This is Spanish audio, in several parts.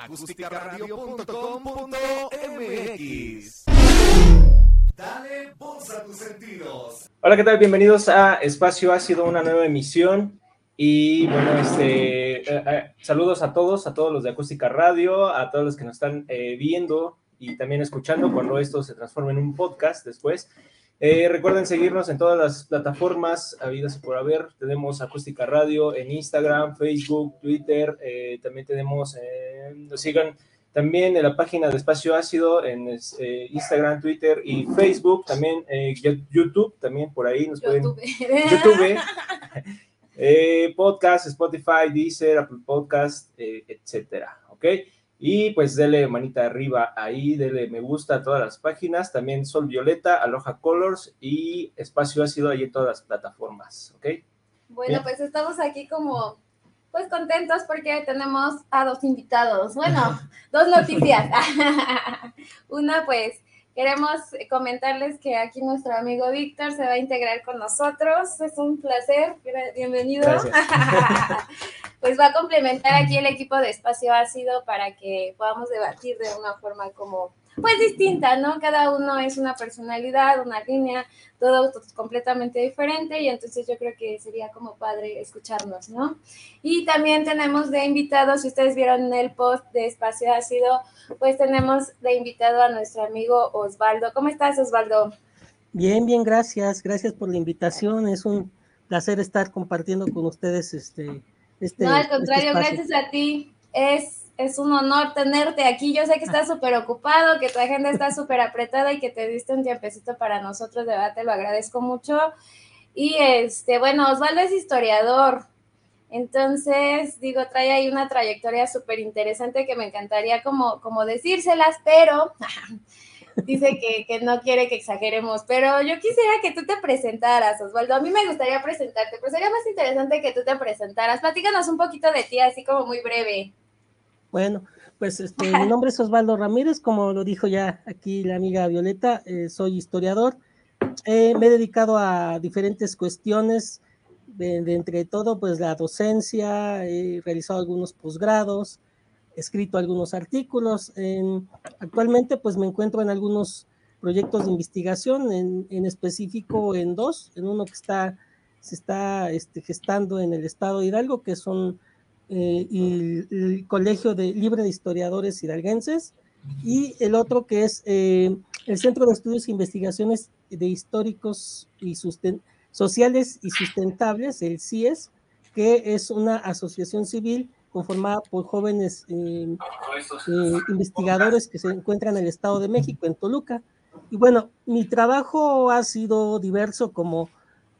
acústicaradio.com.mx. Dale voz a tus sentidos. Hola, ¿qué tal? Bienvenidos a Espacio Ácido, una nueva emisión. Y bueno, este, eh, eh, saludos a todos, a todos los de Acústica Radio, a todos los que nos están eh, viendo y también escuchando cuando esto se transforme en un podcast después. Eh, recuerden seguirnos en todas las plataformas habidas por haber. Tenemos Acústica Radio en Instagram, Facebook, Twitter. Eh, también tenemos, eh, nos sigan también en la página de Espacio Ácido en eh, Instagram, Twitter y Facebook. También eh, YouTube, también por ahí nos pueden. YouTube. YouTube. eh, podcast, Spotify, Deezer, Apple Podcast, etcétera. ¿Ok? Y pues dele manita arriba ahí, dele me gusta a todas las páginas, también Sol Violeta, Aloha Colors y Espacio Ácido ahí en todas las plataformas, ¿ok? Bueno, Bien. pues estamos aquí como, pues contentos porque tenemos a dos invitados. Bueno, dos noticias. Una, pues queremos comentarles que aquí nuestro amigo Víctor se va a integrar con nosotros. Es un placer. Bienvenido. Pues va a complementar aquí el equipo de Espacio Ácido para que podamos debatir de una forma como, pues distinta, ¿no? Cada uno es una personalidad, una línea, todo completamente diferente y entonces yo creo que sería como padre escucharnos, ¿no? Y también tenemos de invitado, si ustedes vieron el post de Espacio Ácido, pues tenemos de invitado a nuestro amigo Osvaldo. ¿Cómo estás, Osvaldo? Bien, bien, gracias. Gracias por la invitación. Es un placer estar compartiendo con ustedes este. este no, al este contrario, espacio. gracias a ti. Es, es un honor tenerte aquí. Yo sé que estás súper ocupado, que tu agenda está súper apretada y que te diste un tiempecito para nosotros, de verdad te lo agradezco mucho. Y este, bueno, Osvaldo es historiador. Entonces, digo, trae ahí una trayectoria súper interesante que me encantaría como, como decírselas, pero dice que, que no quiere que exageremos. Pero yo quisiera que tú te presentaras, Osvaldo. A mí me gustaría presentarte, pero sería más interesante que tú te presentaras. Platícanos un poquito de ti, así como muy breve. Bueno, pues este, mi nombre es Osvaldo Ramírez, como lo dijo ya aquí la amiga Violeta, eh, soy historiador. Eh, me he dedicado a diferentes cuestiones, de, de entre todo, pues la docencia, he realizado algunos posgrados, he escrito algunos artículos. En- actualmente, pues me encuentro en algunos proyectos de investigación, en, en específico en dos, en uno que está, se está este, gestando en el estado de Hidalgo, que son eh, y el Colegio de Libre de Historiadores Hidalguenses, y el otro que es eh, el Centro de Estudios e Investigaciones de Históricos y Susten- Sociales y Sustentables, el CIES, que es una asociación civil conformada por jóvenes eh, eh, investigadores que se encuentran en el Estado de México, en Toluca. Y bueno, mi trabajo ha sido diverso como,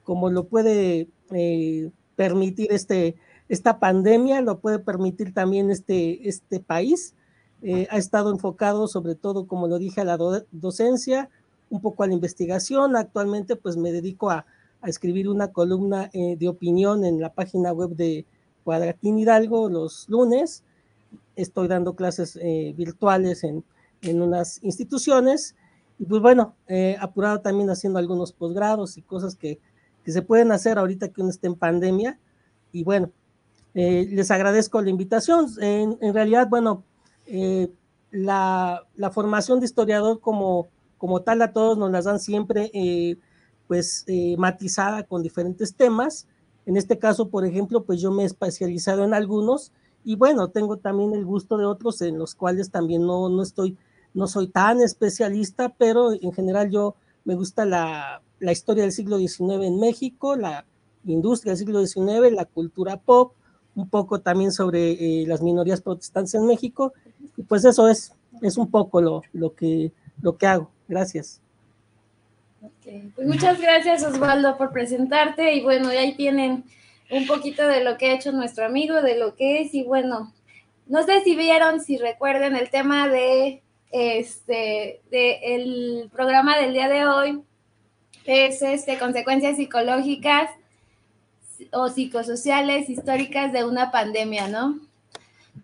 como lo puede eh, permitir este, esta pandemia, lo puede permitir también este, este país. Eh, ha estado enfocado sobre todo, como lo dije, a la do- docencia, un poco a la investigación. Actualmente pues me dedico a, a escribir una columna eh, de opinión en la página web de Cuadratín Hidalgo los lunes. Estoy dando clases eh, virtuales en, en unas instituciones y pues bueno, eh, apurado también haciendo algunos posgrados y cosas que, que se pueden hacer ahorita que uno está en pandemia. Y bueno, eh, les agradezco la invitación. En, en realidad, bueno, eh, la, la, formación de historiador como, como tal a todos nos las dan siempre eh, pues eh, matizada con diferentes temas. En este caso, por ejemplo, pues yo me he especializado en algunos y bueno, tengo también el gusto de otros en los cuales también no, no estoy, no soy tan especialista, pero en general yo me gusta la, la historia del siglo XIX en México, la industria del siglo XIX, la cultura pop, un poco también sobre eh, las minorías protestantes en México, y pues eso es, es un poco lo, lo, que, lo que hago. Gracias. Pues muchas gracias Osvaldo por presentarte y bueno, ahí tienen un poquito de lo que ha hecho nuestro amigo, de lo que es y bueno, no sé si vieron, si recuerden el tema de este de programa del día de hoy es este consecuencias psicológicas o psicosociales históricas de una pandemia, ¿no?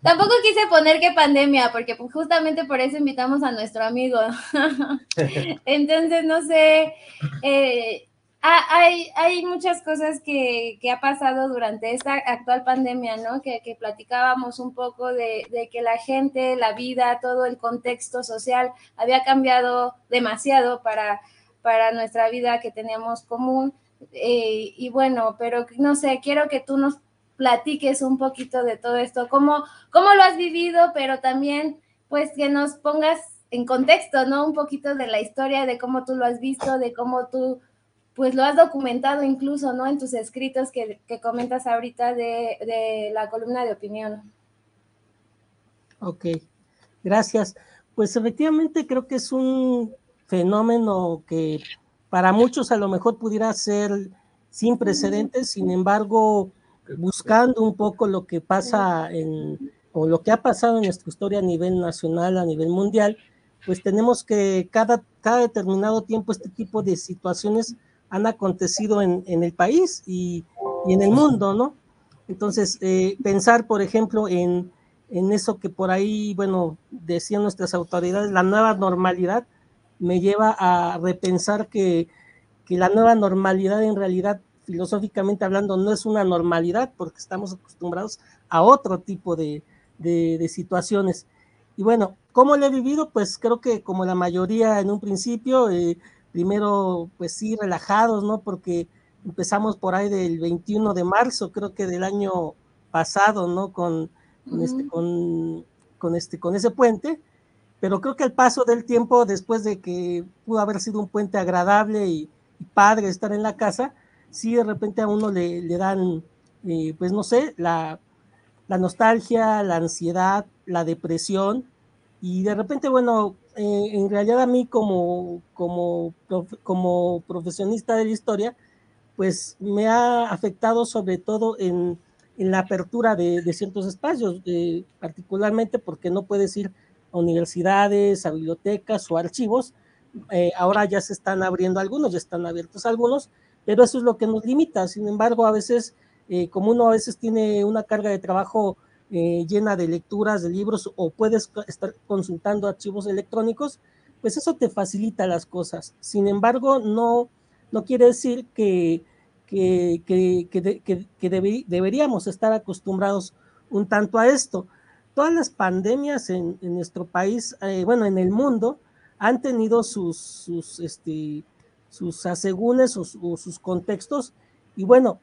Tampoco quise poner que pandemia, porque justamente por eso invitamos a nuestro amigo. Entonces, no sé, eh, hay, hay muchas cosas que, que, ha pasado durante esta actual pandemia, ¿no? Que, que platicábamos un poco de, de, que la gente, la vida, todo el contexto social había cambiado demasiado para, para nuestra vida que teníamos común. Eh, y bueno, pero no sé, quiero que tú nos platiques un poquito de todo esto, cómo, cómo lo has vivido, pero también pues que nos pongas en contexto, ¿no? Un poquito de la historia, de cómo tú lo has visto, de cómo tú pues lo has documentado incluso, ¿no? En tus escritos que, que comentas ahorita de, de, la columna de opinión. Ok, gracias. Pues efectivamente creo que es un fenómeno que para muchos a lo mejor pudiera ser sin precedentes, sin embargo, buscando un poco lo que pasa en, o lo que ha pasado en nuestra historia a nivel nacional, a nivel mundial, pues tenemos que cada, cada determinado tiempo este tipo de situaciones han acontecido en, en el país y, y, en el mundo, ¿no? Entonces, eh, pensar, por ejemplo, en, en, eso que por ahí, bueno, decían nuestras autoridades, la nueva normalidad, me lleva a repensar que, que la nueva normalidad en realidad, filosóficamente hablando, no es una normalidad porque estamos acostumbrados a otro tipo de, de, de situaciones. Y bueno, ¿cómo lo he vivido? Pues creo que como la mayoría en un principio, eh, primero, pues sí, relajados, ¿no? Porque empezamos por ahí del 21 de marzo, creo que del año pasado, ¿no? Con, con, este, con, con, este, con ese puente, pero creo que el paso del tiempo, después de que pudo haber sido un puente agradable y, y padre estar en la casa, sí de repente a uno le, le dan, eh, pues no sé, la, la nostalgia, la ansiedad, la depresión, y de repente, bueno, eh, en realidad a mí como, como, como profesionista de la historia, pues me ha afectado sobre todo en, en la apertura de, de ciertos espacios, eh, particularmente porque no puedes ir universidades, a bibliotecas o archivos. Eh, ahora ya se están abriendo algunos, ya están abiertos algunos, pero eso es lo que nos limita. Sin embargo, a veces, eh, como uno a veces tiene una carga de trabajo eh, llena de lecturas, de libros, o puedes estar consultando archivos electrónicos, pues eso te facilita las cosas. Sin embargo, no, no quiere decir que, que, que, que, que debe, deberíamos estar acostumbrados un tanto a esto. Todas las pandemias en, en nuestro país, eh, bueno, en el mundo, han tenido sus, sus, este, sus asegúnes o, o sus contextos, y bueno,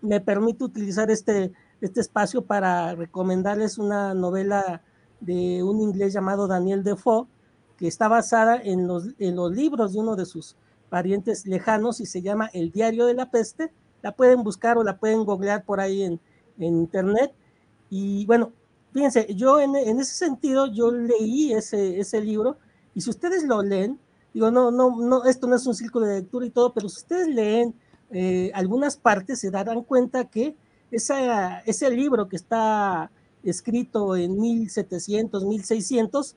me permito utilizar este, este espacio para recomendarles una novela de un inglés llamado Daniel Defoe, que está basada en los, en los libros de uno de sus parientes lejanos y se llama El Diario de la Peste. La pueden buscar o la pueden googlear por ahí en, en internet. Y bueno, fíjense, yo en, ese sentido, yo leí ese, libro y si ustedes lo leen, digo, no, no, no, esto no es un círculo de lectura y todo, pero si ustedes leen eh, algunas partes se darán cuenta que esa, ese libro que está escrito en 1700, 1600,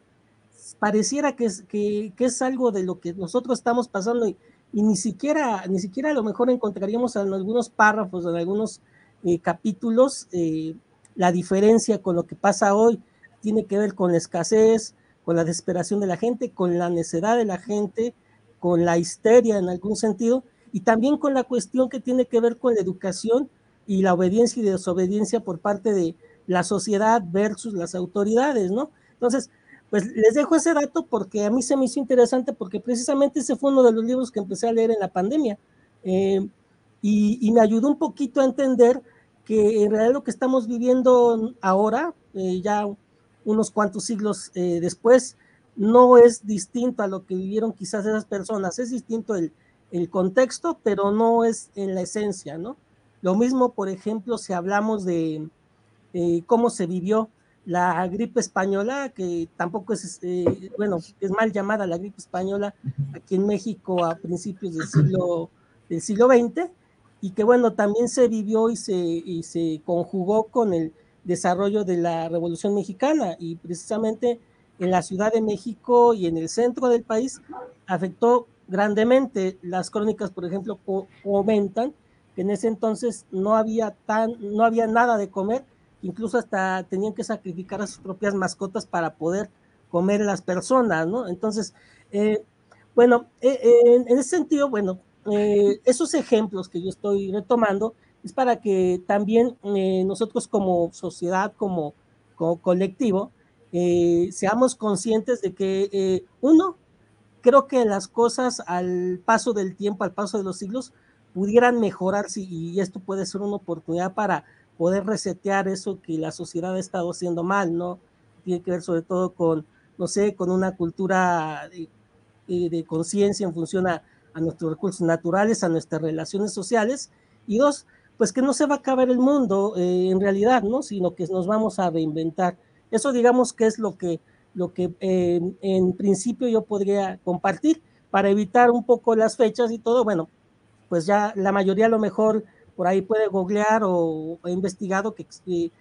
pareciera que es, que, es algo de lo que nosotros estamos pasando y, y, ni siquiera, ni siquiera a lo mejor encontraríamos en algunos párrafos, en algunos eh, capítulos, eh, la diferencia con lo que pasa hoy. Tiene que ver con la escasez, con la desesperación de la gente, con la necedad de la gente, con la histeria en algún sentido, y también con la cuestión que tiene que ver con la educación y la obediencia y desobediencia por parte de la sociedad versus las autoridades, ¿no? Entonces, pues les dejo ese dato porque a mí se me hizo interesante porque precisamente ese fue uno de los libros que empecé a leer en la pandemia eh, y, y, me ayudó un poquito a entender que en realidad lo que estamos viviendo ahora, eh, ya unos cuantos siglos eh, después, no es distinto a lo que vivieron quizás esas personas, es distinto el, el contexto, pero no es en la esencia, ¿no? Lo mismo, por ejemplo, si hablamos de eh, cómo se vivió la gripe española, que tampoco es, eh, bueno, es mal llamada la gripe española aquí en México a principios del siglo, del siglo XX, y que bueno, también se vivió y se, y se conjugó con el desarrollo de la Revolución Mexicana, y precisamente en la Ciudad de México y en el centro del país afectó grandemente. Las crónicas, por ejemplo, comentan que en ese entonces no había, tan, no había nada de comer, incluso hasta tenían que sacrificar a sus propias mascotas para poder comer las personas, ¿no? Entonces, eh, bueno, eh, en, en, ese sentido, bueno, eh, esos ejemplos que yo estoy retomando es para que también eh, nosotros como sociedad, como, colectivo, eh, seamos conscientes de que, uno, creo que las cosas al paso del tiempo, al paso de los siglos, pudieran mejorarse y esto puede ser una oportunidad para poder resetear eso que la sociedad ha estado haciendo mal, ¿no? Tiene que ver sobre todo con, no sé, con una cultura de, de conciencia en función a, a nuestros recursos naturales, a nuestras relaciones sociales, y dos, pues que no se va a acabar el mundo eh, en realidad, ¿no? Sino que nos vamos a reinventar. Eso digamos que es lo que, lo que eh, en principio yo podría compartir para evitar un poco las fechas y todo. Bueno, pues ya la mayoría a lo mejor por ahí puede googlear o ha investigado que eh,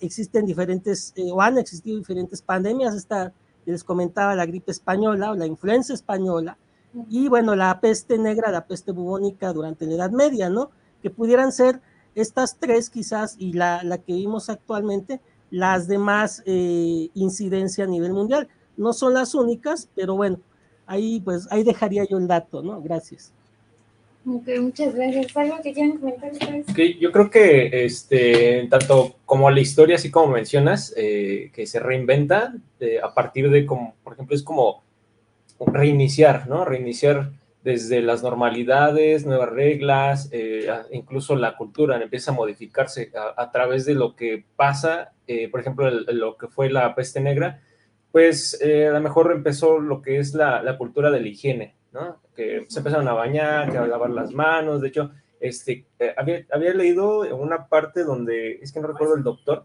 existen diferentes o han existido diferentes pandemias. Esta les comentaba la gripe española o la influenza española, y bueno, la peste negra, la peste bubónica durante la Edad Media, ¿no? Que pudieran ser estas tres quizás y la, la que vimos actualmente, las de más eh, incidencia a nivel mundial. No son las únicas, pero bueno, ahí pues ahí dejaría yo el dato, ¿no? Gracias. Ok, muchas gracias. ¿Algo que quieran comentar ustedes? yo creo que este, tanto como la historia, así como mencionas, eh, que se reinventa eh, a partir de como, por ejemplo, es como reiniciar, ¿no? Reiniciar desde las normalidades, nuevas reglas, eh, incluso la cultura empieza a modificarse a, través de lo que pasa, eh, por ejemplo, lo que fue la peste negra, pues eh, a lo mejor empezó lo que es la, cultura de la higiene, ¿no? Que se empezaron a bañar, que a lavar las manos, de hecho, este, había, había, leído una parte donde, es que no recuerdo el doctor,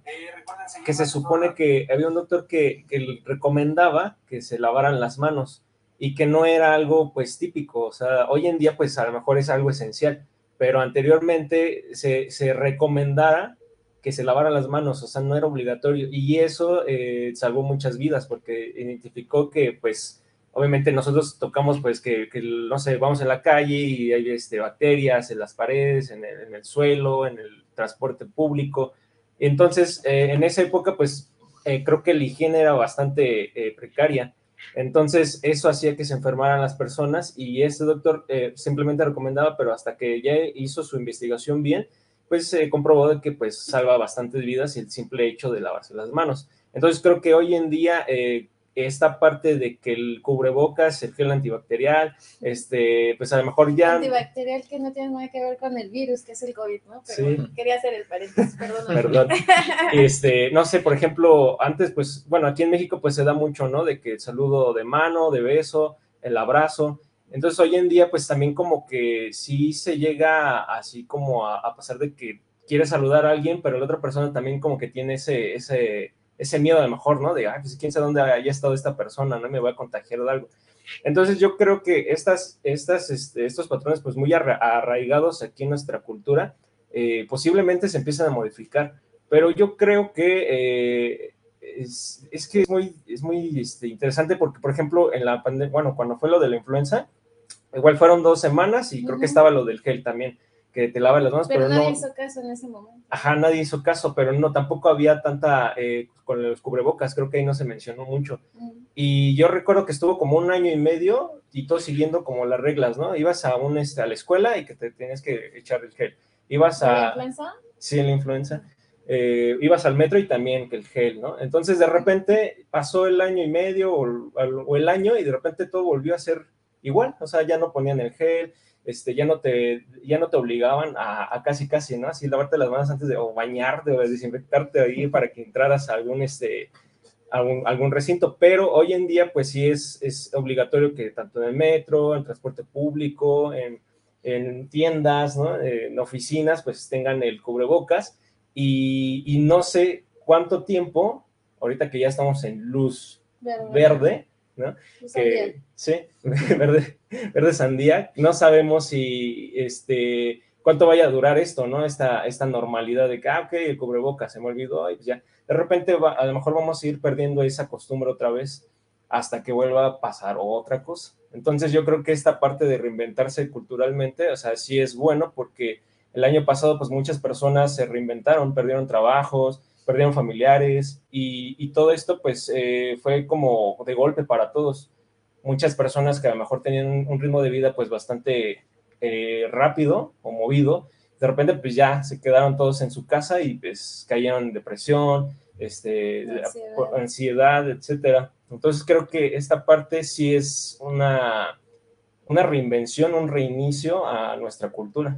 que se supone que había un doctor que, que recomendaba que se lavaran las manos, y que no era algo pues típico, o sea, hoy en día pues a lo mejor es algo esencial, pero anteriormente se, se recomendara que se lavaran las manos, o sea, no era obligatorio y eso eh, salvó muchas vidas porque identificó que pues obviamente nosotros tocamos pues que, no sé, vamos en la calle y hay este, bacterias en las paredes, en el, suelo, en el transporte público, entonces eh, en esa época pues eh, creo que la higiene era bastante precaria entonces, eso hacía que se enfermaran las personas y este doctor eh, simplemente recomendaba, pero hasta que ya hizo su investigación bien, pues se comprobó de que pues salva bastantes vidas el simple hecho de lavarse las manos. Entonces, creo que hoy en día eh, esta parte de que el cubrebocas, el gel antibacterial, este, pues a lo mejor ya... Antibacterial que no tiene nada que ver con el virus, que es el COVID, ¿no? Pero sí. quería hacer el paréntesis, perdón. Perdón. Este, no sé, por ejemplo, antes, pues, bueno, aquí en México pues se da mucho, ¿no? De que el saludo de mano, de beso, el abrazo. Entonces hoy en día pues también como que sí se llega así como a, a pasar de que quiere saludar a alguien, pero la otra persona también como que tiene ese, ese ese miedo a lo mejor, ¿no? De, ay, pues quién sabe dónde haya estado esta persona, ¿no? Me voy a contagiar de algo. Entonces yo creo que estas, estas, este, estos patrones, pues muy arraigados aquí en nuestra cultura, eh, posiblemente se empiezan a modificar, pero yo creo que eh, es, es, que es muy, es muy este, interesante porque, por ejemplo, en la pandemia, bueno, cuando fue lo de la influenza, igual fueron dos semanas y creo que estaba lo del gel también que te lavan las manos, pero, nadie hizo caso en ese momento. Ajá, nadie hizo caso, pero no, tampoco había tanta, eh, con los cubrebocas, creo que ahí no se mencionó mucho. Y yo recuerdo que estuvo como un año y medio y todo siguiendo como las reglas, ¿no? Ibas a, un, este, a la escuela y que te tenías que echar el gel. Ibas a... ¿La influenza? Sí, la influenza. Eh, ibas al metro y también que el gel, ¿no? Entonces de repente pasó el año y medio o, o el año y de repente todo volvió a ser igual, o sea, ya no ponían el gel, este, ya, no te, ya no te obligaban a, casi casi, ¿no? Así lavarte las manos antes de o bañarte o desinfectarte ahí para que entraras a algún, este, algún, algún recinto, pero hoy en día pues sí es, es obligatorio que tanto en el metro, en transporte público, en, en tiendas, ¿no? en oficinas, pues tengan el cubrebocas y, y, no sé cuánto tiempo, ahorita que ya estamos en luz verde ¿no? Que, sí, verde, verde sandía. No sabemos si, este, cuánto vaya a durar esto, ¿no? Esta, esta normalidad de que, ah, ok, el cubreboca se me olvidó y pues ya. De repente a lo mejor vamos a ir perdiendo esa costumbre otra vez hasta que vuelva a pasar otra cosa. Entonces yo creo que esta parte de reinventarse culturalmente, o sea, sí es bueno porque el año pasado pues muchas personas se reinventaron, perdieron trabajos, perdieron familiares y, todo esto pues eh, fue como de golpe para todos. Muchas personas que a lo mejor tenían un ritmo de vida pues bastante eh, rápido o movido, de repente pues ya se quedaron todos en su casa y pues cayeron en depresión, este, ansiedad, ansiedad etcétera. Entonces creo que esta parte sí es una, una reinvención, un reinicio a nuestra cultura.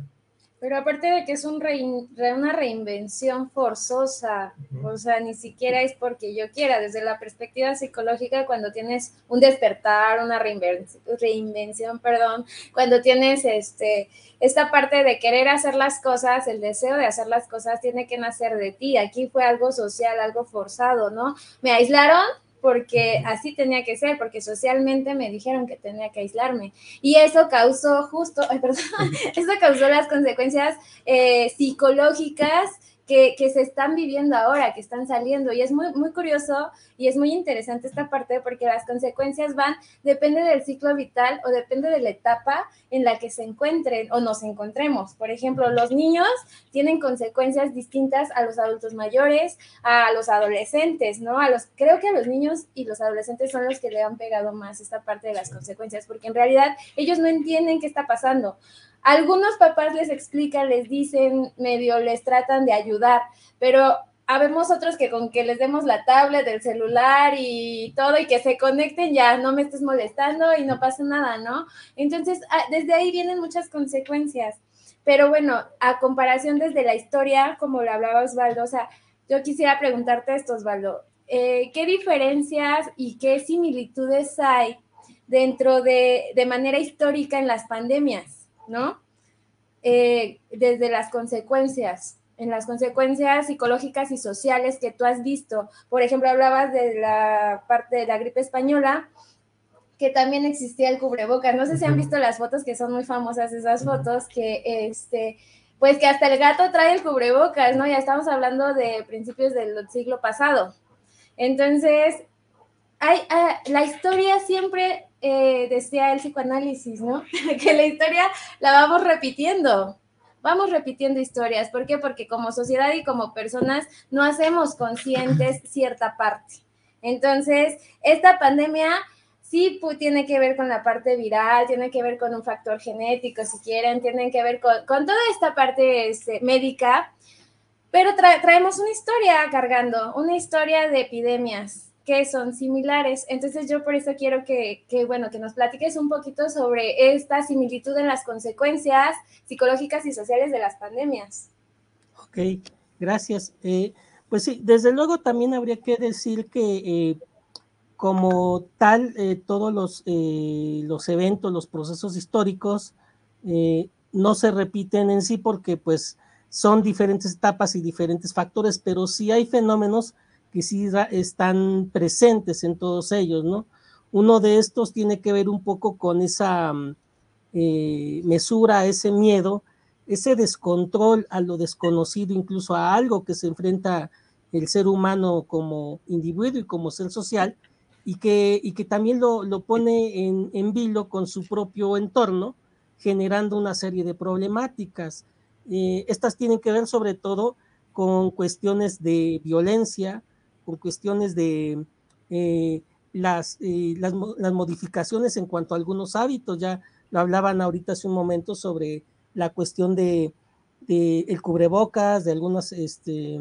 Pero aparte de que es un una reinvención forzosa, o sea, ni siquiera es porque yo quiera, desde la perspectiva psicológica, cuando tienes un despertar, una reinvención, reinvención, perdón, cuando tienes este, esta parte de querer hacer las cosas, el deseo de hacer las cosas tiene que nacer de ti. Aquí fue algo social, algo forzado, ¿no? Me aislaron, porque así tenía que ser, porque socialmente me dijeron que tenía que aislarme. Y eso causó justo, ay, perdón, eso causó las consecuencias eh, psicológicas que, se están viviendo ahora, que están saliendo. Y es muy, muy curioso y es muy interesante esta parte porque las consecuencias van, depende del ciclo vital o depende de la etapa en la que se encuentren o nos encontremos. Por ejemplo, los niños tienen consecuencias distintas a los adultos mayores, a los adolescentes, ¿no? A los, creo que a los niños y los adolescentes son los que le han pegado más esta parte de las consecuencias, porque en realidad ellos no entienden qué está pasando. Algunos papás les explican, les dicen, medio les tratan de ayudar, pero habemos otros que con que les demos la tablet, el celular y todo y que se conecten ya no me estés molestando y no pasa nada, ¿no? Entonces, ah, desde ahí vienen muchas consecuencias. Pero bueno, a comparación desde la historia, como lo hablaba Osvaldo, o sea, yo quisiera preguntarte esto, Osvaldo, eh, ¿qué diferencias y qué similitudes hay dentro de, de manera histórica en las pandemias? ¿No? Eh, desde las consecuencias, en las consecuencias psicológicas y sociales que tú has visto. Por ejemplo, hablabas de la parte de la gripe española, que también existía el cubrebocas. No sé si han visto las fotos que son muy famosas, esas fotos que este pues que hasta el gato trae el cubrebocas, ¿no? Ya estamos hablando de principios del siglo pasado. Entonces, hay, ah, la historia siempre eh, decía el psicoanálisis, ¿no? que la historia la vamos repitiendo. Vamos repitiendo historias. ¿Por qué? Porque como sociedad y como personas no hacemos conscientes cierta parte. Entonces, esta pandemia sí tiene que ver con la parte viral, tiene que ver con un factor genético, si quieren, tiene que ver con, toda esta parte este, médica, pero traemos una historia cargando, una historia de epidemias, que son similares. Entonces yo por eso quiero que, bueno, que nos platiques un poquito sobre esta similitud en las consecuencias psicológicas y sociales de las pandemias. Ok, gracias. Eh, pues sí, desde luego también habría que decir que eh, como tal, eh, todos los, los eventos, los procesos históricos no se repiten en sí porque pues son diferentes etapas y diferentes factores, pero sí hay fenómenos que sí están presentes en todos ellos, ¿no? Uno de estos tiene que ver un poco con esa mm, eh, mesura, ese miedo, ese descontrol a lo desconocido, incluso a algo que se enfrenta el ser humano como individuo y como ser social, y que, y que también lo, lo pone en, en, vilo con su propio entorno, generando una serie de problemáticas. Eh, estas tienen que ver sobre todo con cuestiones de violencia, con cuestiones de eh, las, eh, las, modificaciones en cuanto a algunos hábitos. Ya lo hablaban ahorita hace un momento sobre la cuestión de, el cubrebocas, de algunos este,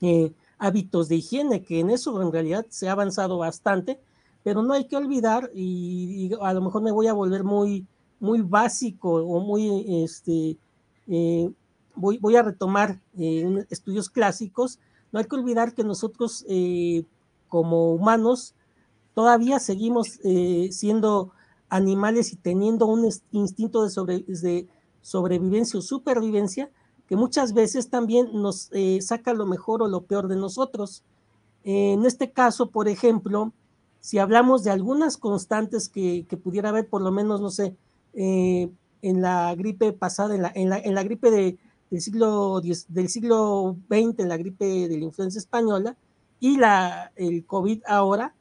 eh, hábitos de higiene, que en eso en realidad se ha avanzado bastante, pero no hay que olvidar, y, y a lo mejor me voy a volver muy, muy básico o muy, este, voy, voy a retomar estudios clásicos, no hay que olvidar que nosotros eh, como humanos todavía seguimos eh, siendo animales y teniendo un instinto de, sobrevivencia o supervivencia que muchas veces también nos eh, saca lo mejor o lo peor de nosotros. en este caso, por ejemplo, si hablamos de algunas constantes que, pudiera haber, por lo menos, no sé, en la gripe pasada, en la, en la gripe de, del siglo, del siglo XX, la gripe de la influenza española, y la, el COVID ahora,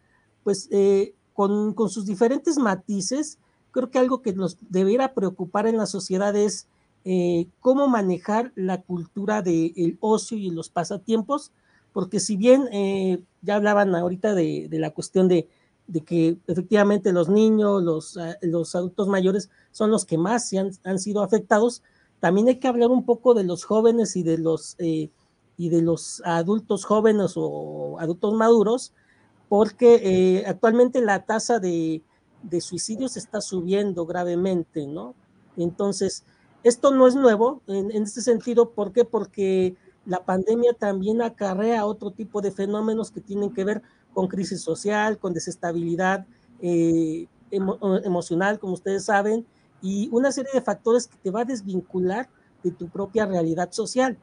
pues eh, con, con, sus diferentes matices, creo que algo que nos debiera preocupar en la sociedad es eh, cómo manejar la cultura del ocio y los pasatiempos, porque si bien eh, ya hablaban ahorita de, de, la cuestión de de que efectivamente los niños, los, los adultos mayores son los que más han, han, sido afectados, también hay que hablar un poco de los jóvenes y de los, eh, y de los adultos jóvenes o adultos maduros, porque eh, actualmente la tasa de, de, suicidios está subiendo gravemente, ¿no? Entonces, esto no es nuevo en, en este sentido, ¿por qué? Porque la pandemia también acarrea otro tipo de fenómenos que tienen que ver con crisis social, con desestabilidad eh, emo emocional, como ustedes saben, y una serie de factores que te va a desvincular de tu propia realidad social.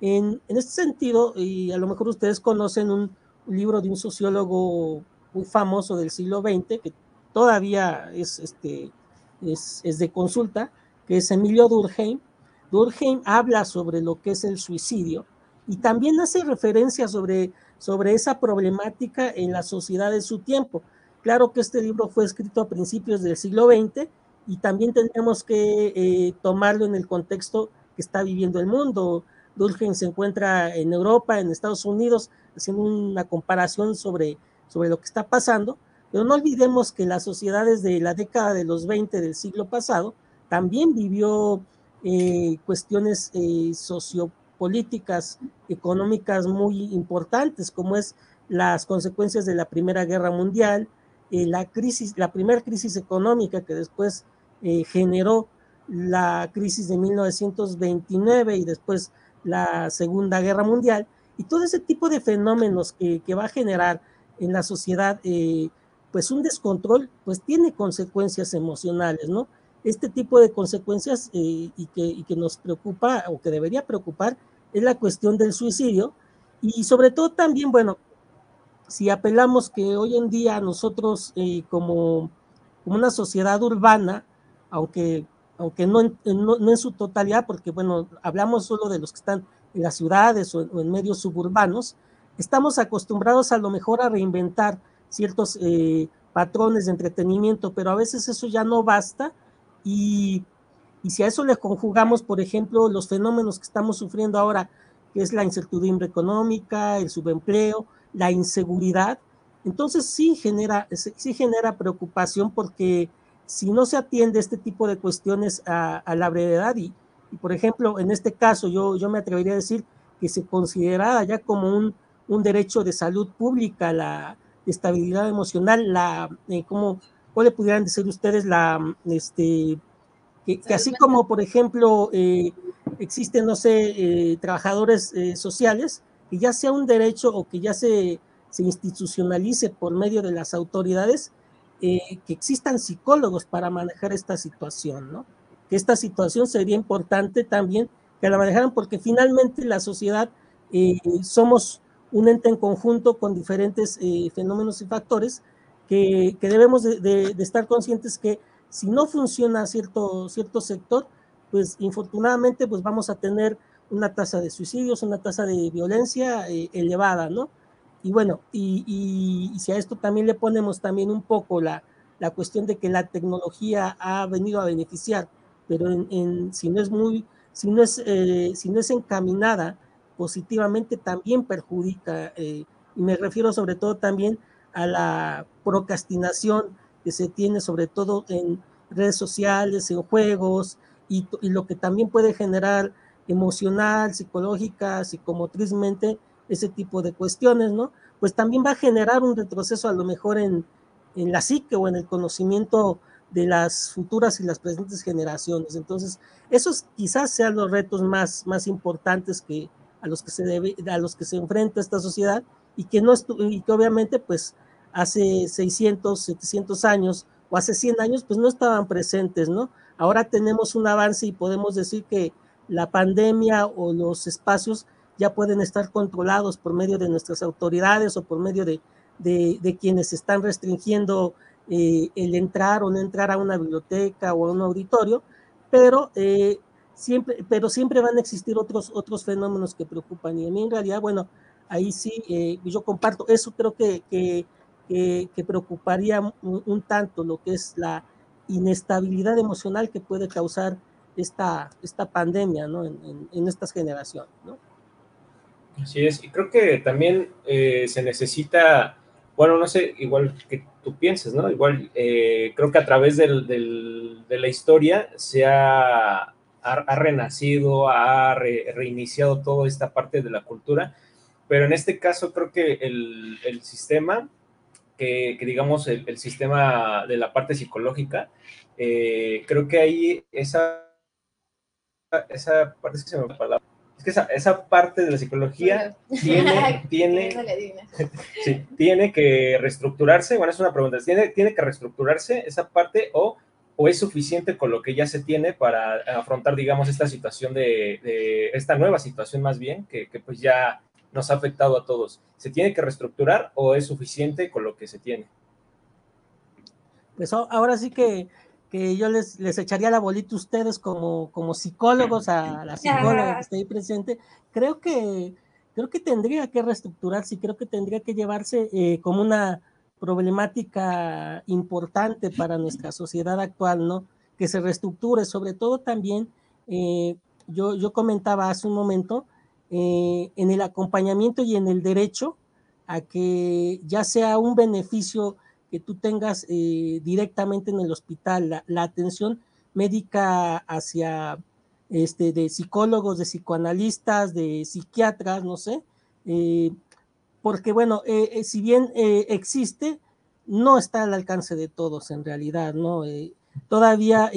En, en este sentido, y a lo mejor ustedes conocen un, libro de un sociólogo muy famoso del siglo XX, que todavía es, este, es, es de consulta, que es Emilio Durkheim, Durkheim habla sobre lo que es el suicidio y también hace referencia sobre, sobre esa problemática en la sociedad de su tiempo. Claro que este libro fue escrito a principios del siglo XX y también tenemos que eh, tomarlo en el contexto que está viviendo el mundo. Durkheim se encuentra en Europa, en Estados Unidos, haciendo una comparación sobre, sobre lo que está pasando, pero no olvidemos que las sociedades de la década de los 20 del siglo pasado también vivió eh, cuestiones eh, sociopolíticas, económicas muy importantes, como es las consecuencias de la Primera Guerra Mundial, eh, la crisis, la primera crisis económica que después eh, generó la crisis de 1929 y después la Segunda Guerra Mundial, y todo ese tipo de fenómenos que, va a generar en la sociedad, eh, pues un descontrol, pues tiene consecuencias emocionales, ¿no? este tipo de consecuencias eh, y, que, nos preocupa o que debería preocupar es la cuestión del suicidio y sobre todo también, bueno, si apelamos que hoy en día nosotros eh, como, una sociedad urbana, aunque, aunque no, en, no, en su totalidad, porque bueno, hablamos solo de los que están en las ciudades o, o en medios suburbanos, estamos acostumbrados a lo mejor a reinventar ciertos eh, patrones de entretenimiento, pero a veces eso ya no basta y, y, si a eso le conjugamos, por ejemplo, los fenómenos que estamos sufriendo ahora, que es la incertidumbre económica, el subempleo, la inseguridad, entonces sí genera, sí genera preocupación porque si no se atiende este tipo de cuestiones a, a la brevedad y, y, por ejemplo, en este caso yo, yo me atrevería a decir que se considera ya como un, un derecho de salud pública la estabilidad emocional, la, eh, como ¿cuál le pudieran decir ustedes la, este, que, que así como, por ejemplo, eh, existen, no sé, eh, trabajadores eh, sociales, que ya sea un derecho o que ya se, se institucionalice por medio de las autoridades, eh, que existan psicólogos para manejar esta situación, ¿no? Que esta situación sería importante también que la manejaran porque finalmente la sociedad eh, somos un ente en conjunto con diferentes eh, fenómenos y factores que, debemos de, de, de, estar conscientes que si no funciona cierto, cierto sector, pues infortunadamente pues vamos a tener una tasa de suicidios, una tasa de violencia eh, elevada, ¿no? Y bueno, y, si a esto también le ponemos también un poco la, la cuestión de que la tecnología ha venido a beneficiar, pero en, si no es muy, si no es, eh, si no es encaminada positivamente, también perjudica, eh, y me refiero sobre todo también a la procrastinación que se tiene sobre todo en redes sociales, en juegos, y lo que también puede generar emocional, psicológica, psicomotrizmente, ese tipo de cuestiones, ¿no? Pues también va a generar un retroceso a lo mejor en, en la psique o en el conocimiento de las futuras y las presentes generaciones. Entonces, esos quizás sean los retos más, más importantes que a los que se debe, a los que se enfrenta esta sociedad y que no y que obviamente pues hace 600, 700 años o hace 100 años pues no estaban presentes, ¿no? Ahora tenemos un avance y podemos decir que la pandemia o los espacios ya pueden estar controlados por medio de nuestras autoridades o por medio de, de, quienes están restringiendo eh, el entrar o no entrar a una biblioteca o a un auditorio, pero, eh, siempre, pero siempre van a existir otros, otros fenómenos que preocupan. Y a mí en realidad, bueno, ahí sí, eh, yo comparto, eso creo que, que, que, preocuparía un, tanto lo que es la inestabilidad emocional que puede causar esta, esta pandemia ¿no? en, en, estas generaciones. ¿no? Así es, y creo que también eh, se necesita bueno, no sé, igual que tú pienses, ¿no? Igual eh, creo que a través del, de la historia se ha, ha, renacido, ha reiniciado toda esta parte de la cultura, pero en este caso creo que el, el sistema, que, digamos el, el, sistema de la parte psicológica, eh, creo que ahí esa, esa parte, que se me palabra, que esa, esa, parte de la psicología tiene, tiene, sí, tiene que reestructurarse, bueno, es una pregunta, ¿tiene, tiene que reestructurarse esa parte o, o, es suficiente con lo que ya se tiene para afrontar, digamos, esta situación de, de esta nueva situación más bien, que, que, pues ya nos ha afectado a todos? ¿Se tiene que reestructurar o es suficiente con lo que se tiene? Pues ahora sí que que yo les, les echaría la bolita a ustedes como, como psicólogos, a la psicóloga que está ahí presente, creo que, creo que tendría que reestructurarse y creo que tendría que llevarse eh, como una problemática importante para nuestra sociedad actual, ¿no? Que se reestructure, sobre todo también, eh, yo, yo comentaba hace un momento, eh, en el acompañamiento y en el derecho a que ya sea un beneficio que tú tengas eh, directamente en el hospital la, atención médica hacia este, de psicólogos, de psicoanalistas, de psiquiatras, no sé, eh, porque bueno, eh, si bien existe, no está al alcance de todos en realidad, ¿no? Todavía,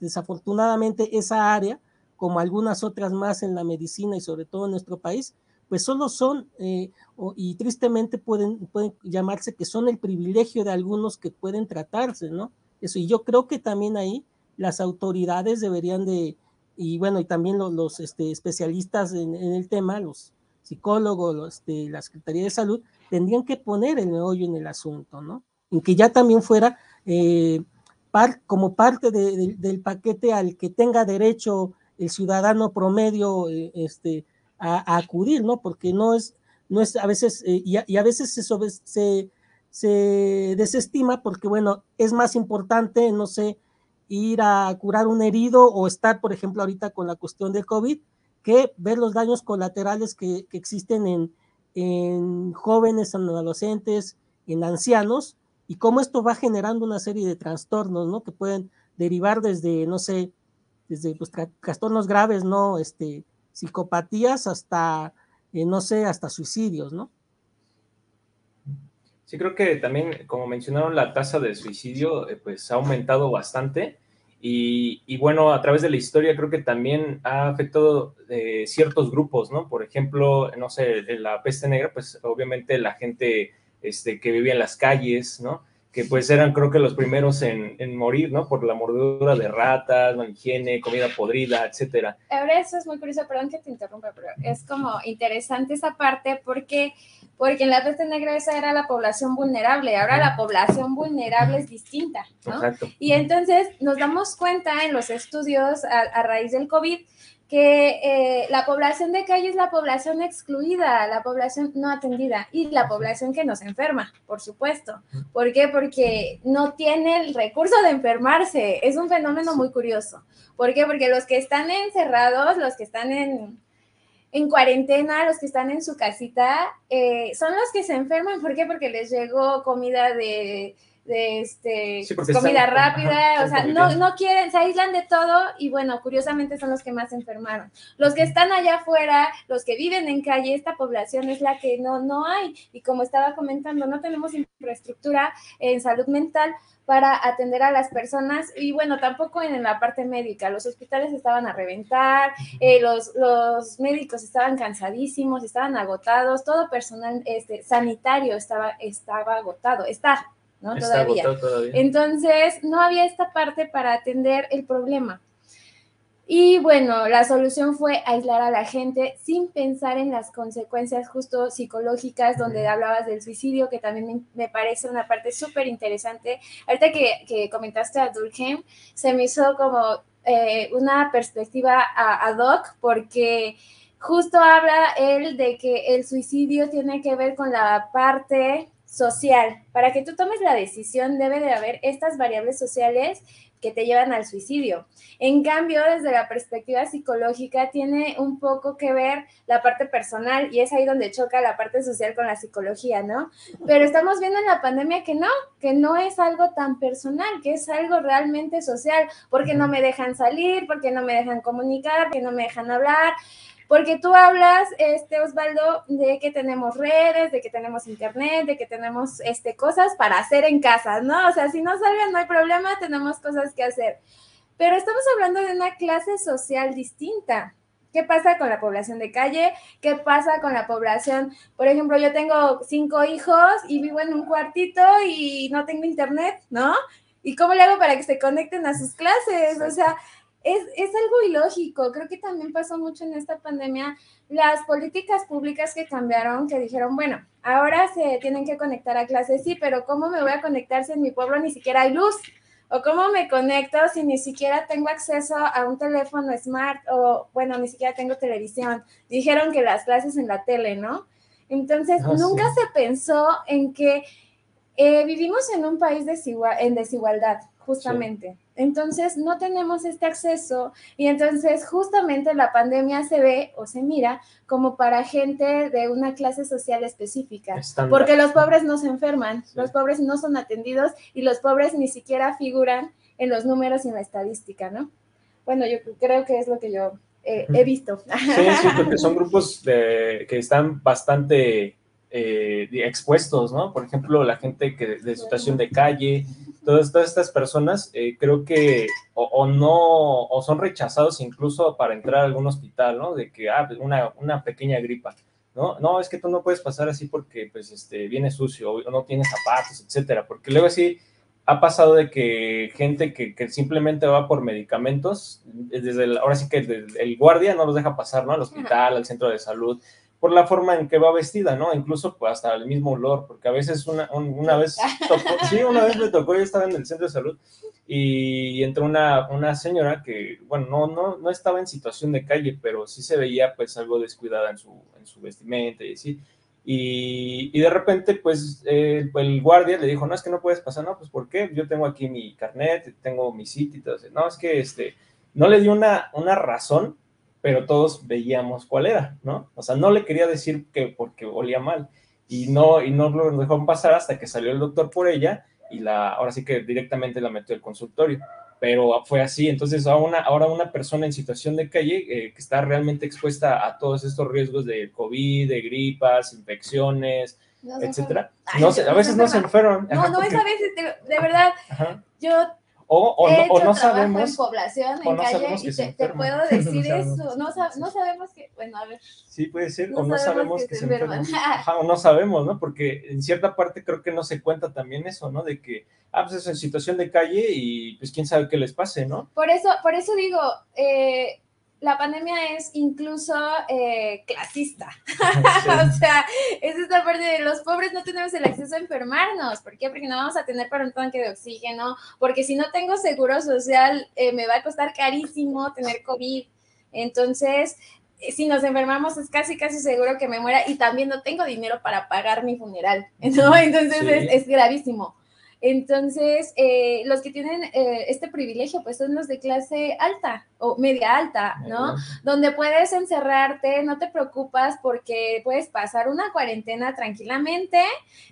desafortunadamente, esa área, como algunas otras más en la medicina y sobre todo en nuestro país, pues solo son, eh, y tristemente pueden, pueden llamarse que son el privilegio de algunos que pueden tratarse, ¿no? Eso, y yo creo que también ahí las autoridades deberían de, y bueno, y también los, los este, especialistas en, el tema, los psicólogos, los, este, la Secretaría de Salud, tendrían que poner el meollo en el asunto, ¿no? En que ya también fuera eh, par, como parte de, de, del paquete al que tenga derecho el ciudadano promedio, eh, este, a, acudir, ¿no? Porque no es, no es a veces, eh, y, a, veces se, se, se, desestima porque, bueno, es más importante, no sé, ir a curar un herido o estar, por ejemplo, ahorita con la cuestión del COVID, que ver los daños colaterales que, que existen en, en jóvenes, en adolescentes, en ancianos, y cómo esto va generando una serie de trastornos, ¿no? Que pueden derivar desde, no sé, desde pues, trastornos graves, ¿no? Este, psicopatías hasta, eh, no sé, hasta suicidios, ¿no? Sí, creo que también, como mencionaron, la tasa de suicidio eh, pues ha aumentado bastante y, y, bueno, a través de la historia creo que también ha afectado eh, ciertos grupos, ¿no? Por ejemplo, no sé, la peste negra, pues obviamente la gente este, que vivía en las calles, ¿no? Que pues eran creo que los primeros en, en, morir, ¿no? Por la mordedura de ratas, la higiene, comida podrida, etcétera. Ahora eso es muy curioso, perdón que te interrumpa, pero es como interesante esa parte porque, porque en la peste negra esa era la población vulnerable, ahora la población vulnerable es distinta, ¿no? Exacto. Y entonces nos damos cuenta en los estudios a, a raíz del COVID que eh, la población de calle es la población excluida, la población no atendida y la población que nos enferma, por supuesto. ¿Por qué? Porque no tiene el recurso de enfermarse. Es un fenómeno muy curioso. ¿Por qué? Porque los que están encerrados, los que están en, en cuarentena, los que están en su casita, eh, son los que se enferman. ¿Por qué? Porque les llegó comida de de este, sí, comida están, rápida, ajá, o sea, no, no quieren, se aíslan de todo y bueno, curiosamente son los que más se enfermaron. Los que están allá afuera, los que viven en calle, esta población es la que no, no hay. Y como estaba comentando, no tenemos infraestructura en salud mental para atender a las personas y bueno, tampoco en la parte médica, los hospitales estaban a reventar, eh, los, los médicos estaban cansadísimos, estaban agotados, todo personal este, sanitario estaba, estaba agotado, está ¿no? Todavía. todavía. Entonces, no había esta parte para atender el problema. Y bueno, la solución fue aislar a la gente sin pensar en las consecuencias justo psicológicas, donde hablabas del suicidio, que también me parece una parte súper interesante. Ahorita que, que, comentaste a Durkheim, se me hizo como eh, una perspectiva ad hoc, porque justo habla él de que el suicidio tiene que ver con la parte social. Para que tú tomes la decisión debe de haber estas variables sociales que te llevan al suicidio. En cambio, desde la perspectiva psicológica, tiene un poco que ver la parte personal y es ahí donde choca la parte social con la psicología, ¿no? Pero estamos viendo en la pandemia que no, que no es algo tan personal, que es algo realmente social, porque no me dejan salir, porque no me dejan comunicar, porque no me dejan hablar. Porque tú hablas, este Osvaldo, de que tenemos redes, de que tenemos internet, de que tenemos este, cosas para hacer en casa, ¿no? O sea, si no salgan, no hay problema, tenemos cosas que hacer. Pero estamos hablando de una clase social distinta. ¿Qué pasa con la población de calle? ¿Qué pasa con la población? Por ejemplo, yo tengo cinco hijos y vivo en un cuartito y no tengo internet, ¿no? ¿Y cómo le hago para que se conecten a sus clases? O sea, es, es, algo ilógico. Creo que también pasó mucho en esta pandemia las políticas públicas que cambiaron, que dijeron, bueno, ahora se tienen que conectar a clases, sí, pero ¿cómo me voy a conectar si en mi pueblo ni siquiera hay luz? ¿O cómo me conecto si ni siquiera tengo acceso a un teléfono smart o, bueno, ni siquiera tengo televisión? Dijeron que las clases en la tele, ¿no? Entonces, ah, nunca sí. se pensó en que eh, vivimos en un país desigual, en desigualdad, justamente. Sí. Entonces, no tenemos este acceso y entonces justamente la pandemia se ve o se mira como para gente de una clase social específica, Estándar. porque los pobres no se enferman, sí. los pobres no son atendidos y los pobres ni siquiera figuran en los números y en la estadística, ¿no? Bueno, yo creo que es lo que yo eh, he visto. Sí, sí, porque son grupos de, que están bastante eh, expuestos, ¿no? Por ejemplo, la gente que de situación de calle, todas, todas estas personas eh, creo que o, o, no, o son rechazados incluso para entrar a algún hospital, ¿no? De que, ah, una, una pequeña gripa, ¿no? No, es que tú no puedes pasar así porque, pues, este, viene sucio o no tienes zapatos, etcétera, porque luego así ha pasado de que gente que, que simplemente va por medicamentos, desde el, ahora sí que el, el, guardia no los deja pasar, ¿no? Al hospital, al centro de salud, por la forma en que va vestida, ¿no? Incluso pues, hasta el mismo olor, porque a veces una, una vez tocó, sí, una vez me tocó, yo estaba en el centro de salud y entró una, una señora que, bueno, no, no, no estaba en situación de calle, pero sí se veía pues algo descuidada en su, en su vestimenta y así. Y, y de repente, pues, eh, el guardia le dijo, no, es que no puedes pasar, no, pues, ¿por qué? Yo tengo aquí mi carnet, tengo mi sitio y todo eso. No, es que, este, no le dio una, una razón pero todos veíamos cuál era, ¿no? O sea, no le quería decir que porque olía mal y no, y no lo dejaron pasar hasta que salió el doctor por ella y la, ahora sí que directamente la metió al consultorio, pero fue así, entonces ahora una, ahora una persona en situación de calle eh, que está realmente expuesta a todos estos riesgos de COVID, de gripas, infecciones, no etcétera, no, a veces no se enferman. No, no, es a veces, de, de verdad, Ajá. yo o, o, He no, o no sabemos. En población, en no calle, y te, te, puedo decir no eso. No, no, sabemos que, bueno, a ver. Sí, puede ser, o no sabemos, que, que, se enferman. Ajá, o no sabemos, ¿no? Porque en cierta parte creo que no se cuenta también eso, ¿no? De que, ah, pues es en situación de calle y pues quién sabe qué les pase, ¿no? Por eso, por eso digo, eh, la pandemia es incluso eh, clasista. Sí. o sea, es esta parte de los pobres no tenemos el acceso a enfermarnos. ¿Por qué? Porque no vamos a tener para un tanque de oxígeno, porque si no tengo seguro social, eh, me va a costar carísimo tener COVID. Entonces, eh, si nos enfermamos es casi, casi seguro que me muera y también no tengo dinero para pagar mi funeral, ¿no? Entonces sí. es, es gravísimo. Entonces, eh, los que tienen eh, este privilegio, pues son los de clase alta o media alta, ¿no? Donde puedes encerrarte, no te preocupas porque puedes pasar una cuarentena tranquilamente,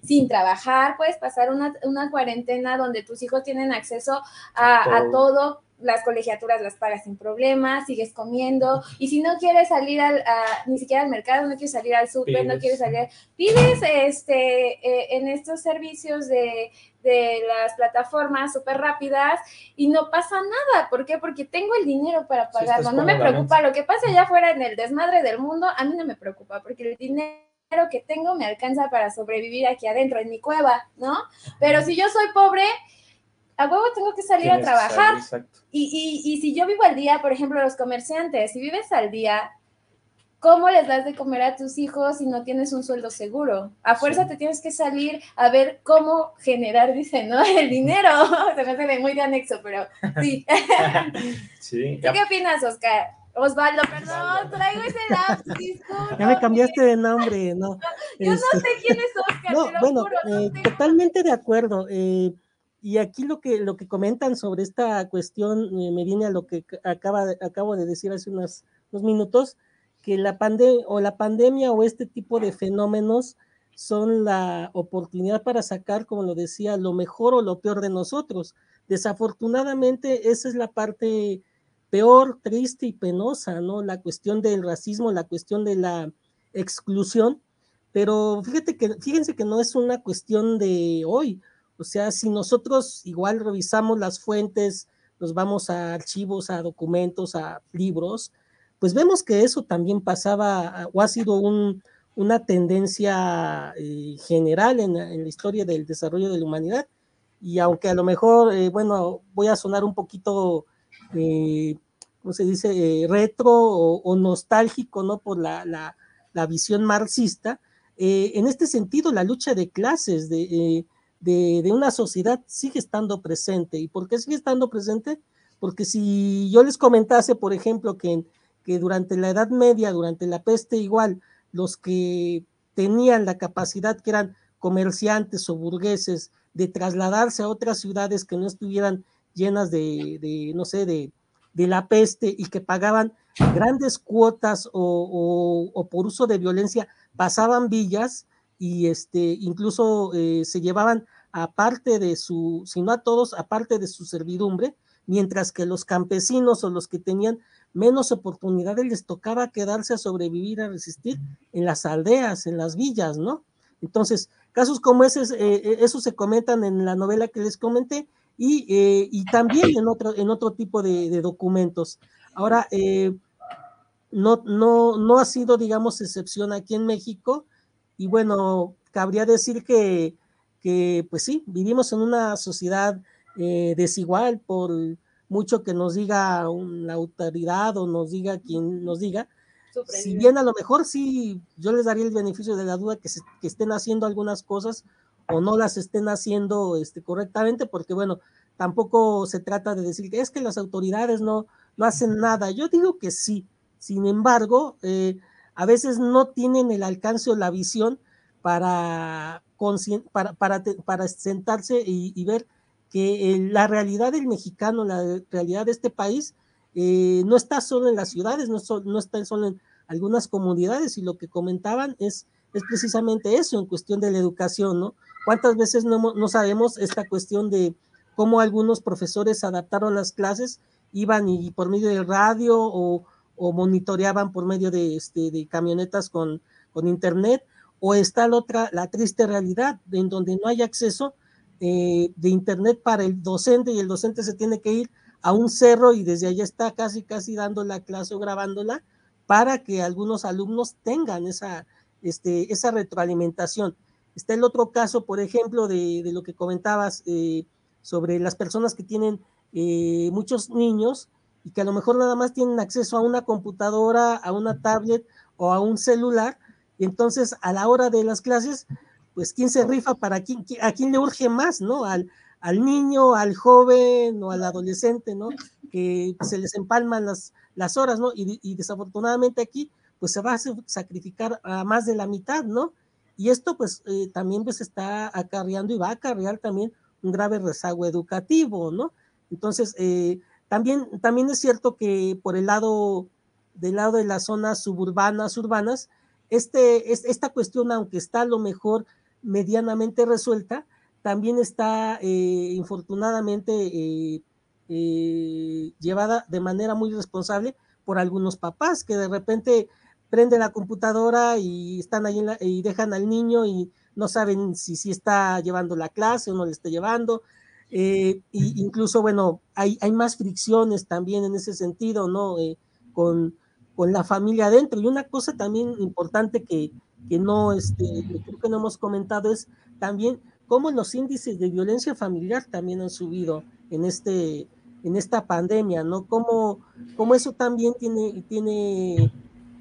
sin trabajar, puedes pasar una, una cuarentena donde tus hijos tienen acceso a, a todo. las colegiaturas las pagas sin problema, sigues comiendo, y si no quieres salir al, a, ni siquiera al mercado, no quieres salir al súper, no quieres salir, pides este, eh, en estos servicios de, de las plataformas súper rápidas y no pasa nada. ¿Por qué? Porque tengo el dinero para pagarlo. Sí, no me preocupa lo que pase allá afuera en el desmadre del mundo, a mí no me preocupa, porque el dinero que tengo me alcanza para sobrevivir aquí adentro, en mi cueva, ¿no? Pero si yo soy pobre, a huevo tengo que salir Tienes a trabajar. Salir, y, y, y si yo vivo al día, por ejemplo, los comerciantes, si vives al día, ¿cómo les das de comer a tus hijos si no tienes un sueldo seguro? A fuerza sí. te tienes que salir a ver cómo generar, dice, ¿no? El dinero. Se me hace muy de anexo, pero sí. sí. ¿Tú qué opinas, Oscar? Osvaldo, perdón, traigo ese lapsus, disculpa. Ya me cambiaste de nombre, ¿no? Yo este... no sé quién es Oscar, no, bueno, juro, no eh, totalmente de acuerdo. Eh, y aquí lo que, lo que comentan sobre esta cuestión eh, me viene a lo que acaba acabo de decir hace unos, unos minutos, que la, pandemia o la pandemia o este tipo de fenómenos son la oportunidad para sacar, como lo decía, lo mejor o lo peor de nosotros. Desafortunadamente, esa es la parte peor, triste y penosa, ¿no? La cuestión del racismo, la cuestión de la exclusión, pero fíjate que, fíjense que no es una cuestión de hoy, o sea, si nosotros igual revisamos las fuentes, nos vamos a archivos, a documentos, a libros, pues vemos que eso también pasaba o ha sido un, una tendencia eh, general en, la historia del desarrollo de la humanidad. Y aunque a lo mejor, eh, bueno, voy a sonar un poquito, eh, ¿cómo se dice?, retro o, nostálgico, ¿no? Por la, la, la visión marxista. en este sentido, la lucha de clases de, de, de, una sociedad sigue estando presente. ¿Y por qué sigue estando presente? Porque si yo les comentase, por ejemplo, que, que durante la Edad Media, durante la peste igual, los que tenían la capacidad, que eran comerciantes o burgueses, de trasladarse a otras ciudades que no estuvieran llenas de, no sé, de, la peste y que pagaban grandes cuotas o, por uso de violencia, pasaban villas y este, incluso eh, se llevaban aparte de su, si no a todos, aparte de su servidumbre, mientras que los campesinos o los que tenían menos oportunidades les tocaba quedarse a sobrevivir, a resistir en las aldeas, en las villas, ¿no? Entonces, casos como ese, eh, eh, eso se comentan en la novela que les comenté y, eh, y también en otro, en otro tipo de, documentos. Ahora, no, no, no ha sido, digamos, excepción aquí en México y bueno, cabría decir que, que pues sí, vivimos en una sociedad desigual por mucho que nos diga una autoridad o nos diga quien nos diga, si bien a lo mejor sí, yo les daría el beneficio de la duda que, que estén haciendo algunas cosas o no las estén haciendo este, correctamente, porque bueno, tampoco se trata de decir que es que las autoridades no, no hacen nada. Yo digo que sí, sin embargo, eh, a veces no tienen el alcance o la visión para, para, para, para sentarse y, y ver que eh, la realidad del mexicano, la realidad de este país, eh, no está solo en las ciudades, no, no, está solo en algunas comunidades, y lo que comentaban es, es precisamente eso en cuestión de la educación, ¿no? ¿Cuántas veces no, no sabemos esta cuestión de cómo algunos profesores adaptaron las clases, iban y por medio de radio o, o monitoreaban por medio de, este, de camionetas con, con internet, o está la otra, la triste realidad en donde no hay acceso eh, de internet para el docente y el docente se tiene que ir a un cerro y desde allá está casi, casi dando la clase o grabándola para que algunos alumnos tengan esa, este, esa retroalimentación. Está el otro caso, por ejemplo, de, lo que comentabas eh, sobre las personas que tienen eh, muchos niños y que a lo mejor nada más tienen acceso a una computadora, a una tablet o a un celular, y entonces a la hora de las clases pues quién se rifa para quién, a quién le urge más, ¿no? Al, al niño, al joven o al adolescente, ¿no? Que se les empalman las, las horas, ¿no? Y, desafortunadamente aquí, pues se va a sacrificar a más de la mitad, ¿no? Y esto, pues, eh, también pues está acarreando y va a acarrear también un grave rezago educativo, ¿no? Entonces, eh, también, también es cierto que por el lado, del lado de las zonas suburbanas, urbanas, este, es, esta cuestión, aunque está a lo mejor medianamente resuelta, también está eh, infortunadamente eh, eh, llevada de manera muy responsable por algunos papás que de repente prenden la computadora y están ahí y dejan al niño y no saben si, si está llevando la clase o no le está llevando. y incluso, bueno, hay, hay más fricciones también en ese sentido, ¿no? con, con la familia adentro. Y una cosa también importante que, que no, este, creo que no hemos comentado es también cómo los índices de violencia familiar también han subido en, este, en esta pandemia, ¿no? Cómo, cómo eso también tiene, tiene,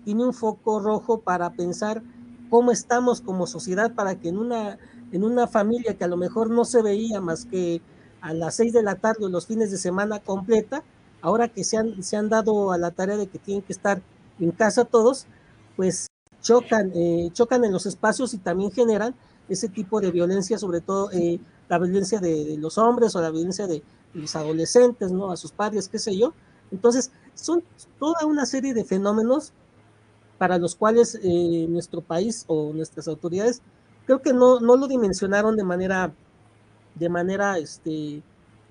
tiene un foco rojo para pensar cómo estamos como sociedad para que en una, en una familia que a lo mejor no se veía más que a las seis de la tarde o los fines de semana completa, ahora que se han, se han dado a la tarea de que tienen que estar en casa todos, pues chocan, eh, chocan en los espacios y también generan ese tipo de violencia, sobre todo eh, la violencia de, los hombres o la violencia de, los adolescentes, ¿no? A sus padres, qué sé yo. Entonces, son toda una serie de fenómenos para los cuales eh, nuestro país o nuestras autoridades creo que no, no lo dimensionaron de manera, de manera este,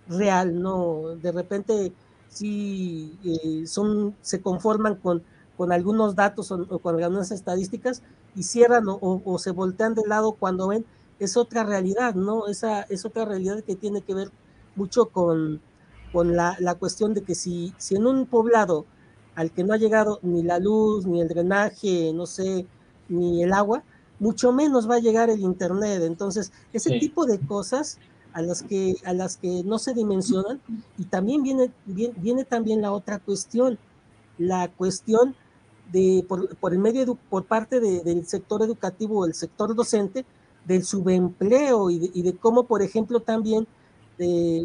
real, ¿no? De repente sí son, se conforman con, con algunos datos o, con algunas estadísticas y cierran o, se voltean de lado cuando ven es otra realidad, ¿no? Esa es otra realidad que tiene que ver mucho con, con la, la, cuestión de que si, si en un poblado al que no ha llegado ni la luz, ni el drenaje, no sé, ni el agua, mucho menos va a llegar el Internet. Entonces, ese tipo de cosas a las que, a las que no se dimensionan, y también viene, viene, también la otra cuestión, la cuestión de, por, el medio, por parte del sector educativo o el sector docente, del subempleo y de, y de cómo, por ejemplo, también,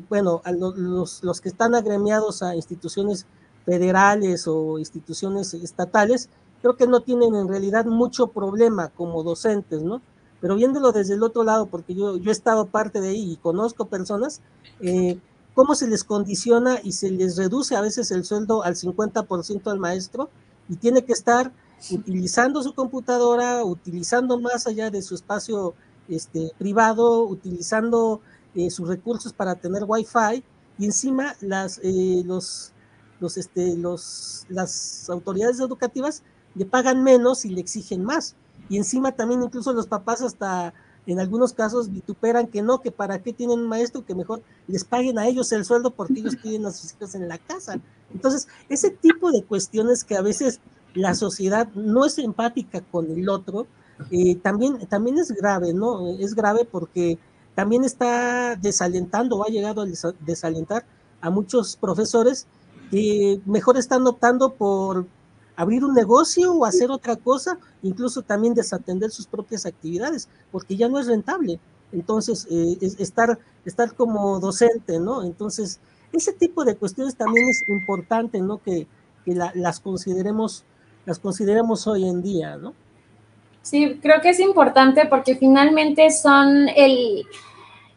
bueno, a los, los que están agremiados a instituciones federales o instituciones estatales, creo que no tienen en realidad mucho problema como docentes, ¿no? Pero viéndolo desde el otro lado, porque yo, yo he estado parte de ahí y conozco personas, eh, cómo se les condiciona y se les reduce a veces el sueldo al 50% al maestro y tiene que estar utilizando su computadora, utilizando más allá de su espacio este, privado, utilizando eh, sus recursos para tener wifi y encima las, eh, los, los, este, los, las autoridades educativas le pagan menos y le exigen más. Y encima también incluso los papás hasta en algunos casos vituperan que no, que para qué tienen un maestro, que mejor les paguen a ellos el sueldo porque ellos tienen a sus hijos en la casa. Entonces, ese tipo de cuestiones que a veces la sociedad no es empática con el otro, eh, también, también es grave, ¿no? Es grave porque también está desalentando o ha llegado a desalentar a muchos profesores que mejor están optando por abrir un negocio o hacer otra cosa, incluso también desatender sus propias actividades, porque ya no es rentable. Entonces, eh, estar, estar como docente, ¿no? Entonces, ese tipo de cuestiones también es importante, ¿no? Que, las consideremos, las consideremos hoy en día, ¿no? Sí, creo que es importante porque finalmente son el,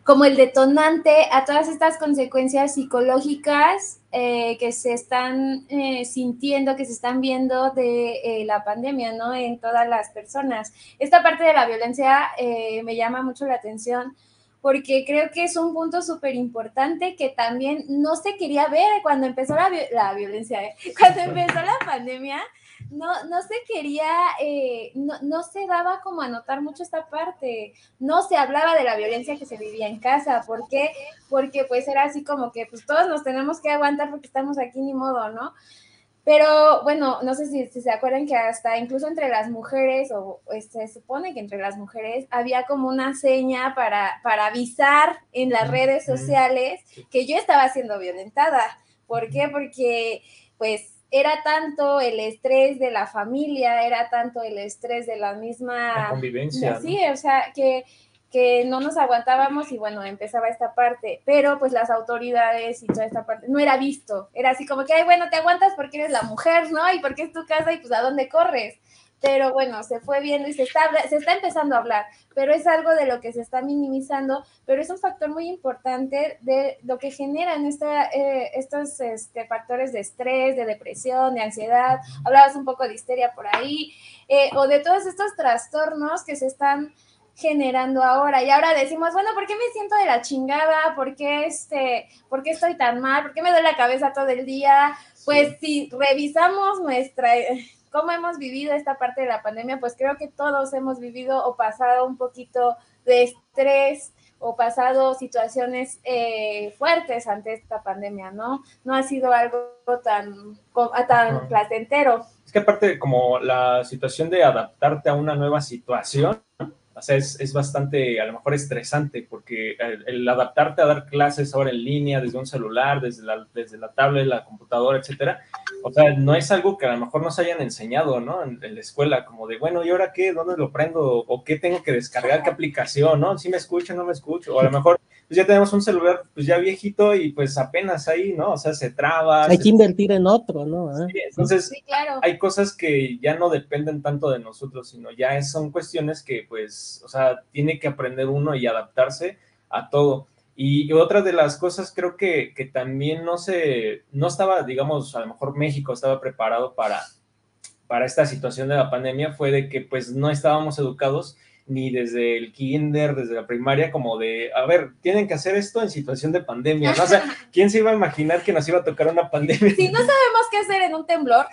como el detonante a todas estas consecuencias psicológicas eh, que se están eh, sintiendo, que se están viendo de eh, la pandemia, ¿no? En todas las personas. Esta parte de la violencia me llama mucho la atención porque creo que es un punto súper importante que también no se quería ver cuando empezó la, la violencia, cuando empezó la pandemia no, no se quería, eh, no, no, se daba como a notar mucho esta parte, no se hablaba de la violencia que se vivía en casa, ¿por qué? Porque pues era así como que pues todos nos tenemos que aguantar porque estamos aquí ni modo, ¿no? Pero bueno, no sé si, se acuerdan que hasta incluso entre las mujeres, o este, se supone que entre las mujeres había como una seña para, para avisar en las redes sociales que yo estaba siendo violentada. ¿Por qué? Porque pues era tanto el estrés de la familia, era tanto el estrés de la misma convivencia. Sí, o sea, que, que no nos aguantábamos y bueno, empezaba esta parte, pero pues las autoridades y toda esta parte no era visto, era así como que, ay, bueno, te aguantas porque eres la mujer, ¿no? Y porque es tu casa y pues a dónde corres pero bueno, se fue viendo y se está, se está empezando a hablar, pero es algo de lo que se está minimizando, pero es un factor muy importante de lo que generan esta, eh, estos este, factores de estrés, de depresión, de ansiedad, hablabas un poco de histeria por ahí, eh, o de todos estos trastornos que se están generando ahora. Y ahora decimos, bueno, ¿por qué me siento de la chingada? ¿Por qué, este, ¿por qué estoy tan mal? ¿Por qué me duele la cabeza todo el día? Pues si revisamos nuestra cómo hemos vivido esta parte de la pandemia, pues creo que todos hemos vivido o pasado un poquito de estrés o pasado situaciones eh, fuertes ante esta pandemia, ¿no? No ha sido algo tan, tan placentero. Es que aparte como la situación de adaptarte a una nueva situación, o sea, es, bastante, a lo mejor, estresante, porque el, adaptarte a dar clases ahora en línea, desde un celular, desde la, desde la tablet, la computadora, etcétera, o sea, no es algo que a lo mejor nos hayan enseñado, ¿no? En, la escuela, como de, bueno, ¿y ahora qué? ¿Dónde lo prendo? ¿O qué tengo que descargar? ¿Qué aplicación? ¿No? ¿Sí me escucho? ¿No me escucho? O a lo mejor pues ya tenemos un celular pues ya viejito y pues apenas ahí, ¿no? O sea, se traba. Hay que invertir en otro, ¿no? Sí, entonces, hay cosas que ya no dependen tanto de nosotros, sino ya son cuestiones que pues, o sea, tiene que aprender uno y adaptarse a todo. Y otra de las cosas creo que, que también no se, no estaba, digamos, a lo mejor México estaba preparado para, para esta situación de la pandemia fue de que pues no estábamos educados ni desde el kinder, desde la primaria, como de, a ver, tienen que hacer esto en situación de pandemia, ¿no? O sea, ¿quién se iba a imaginar que nos iba a tocar una pandemia? Si no sabemos qué hacer en un temblor,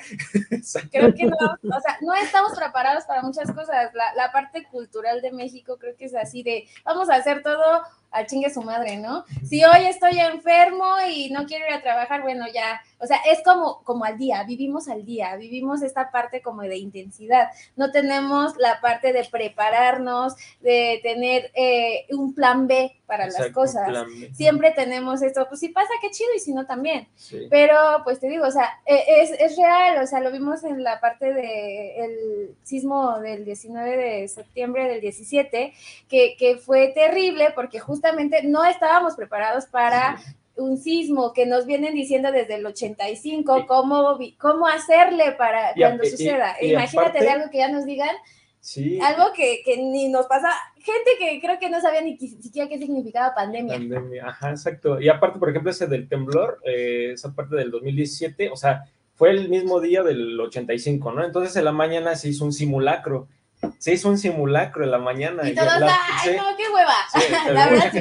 creo que no, o sea, no estamos preparados para muchas cosas. La, la parte cultural de México creo que es así de, vamos a hacer todo a chingue su madre, ¿no? Si hoy estoy enfermo y no quiero ir a trabajar, bueno, ya, o sea, es como, como al día, vivimos al día, vivimos esta parte como de intensidad, no tenemos la parte de prepararnos, de tener eh, un plan B para las cosas. Siempre tenemos esto, pues si pasa, qué chido, y si no, también. Pero, pues te digo, o sea, e, es, es, real, o sea, lo vimos en la parte del sismo del 19 de septiembre del 17, que, que fue terrible porque justamente no estábamos preparados para un sismo que nos vienen diciendo desde el 85, cómo, cómo hacerle para cuando suceda. Imagínate de algo que ya nos digan, algo que, que, ni nos pasa, gente que creo que no sabía ni siquiera qué significaba pandemia. Pandemia, ajá, exacto. Y aparte, por ejemplo, ese del temblor, eh, esa parte del 2017, o sea, fue el mismo día del 85, ¿no? Entonces en la mañana se hizo un simulacro. Se hizo un simulacro en la mañana. Y todos, ¡ay, no, qué hueva! la verdad,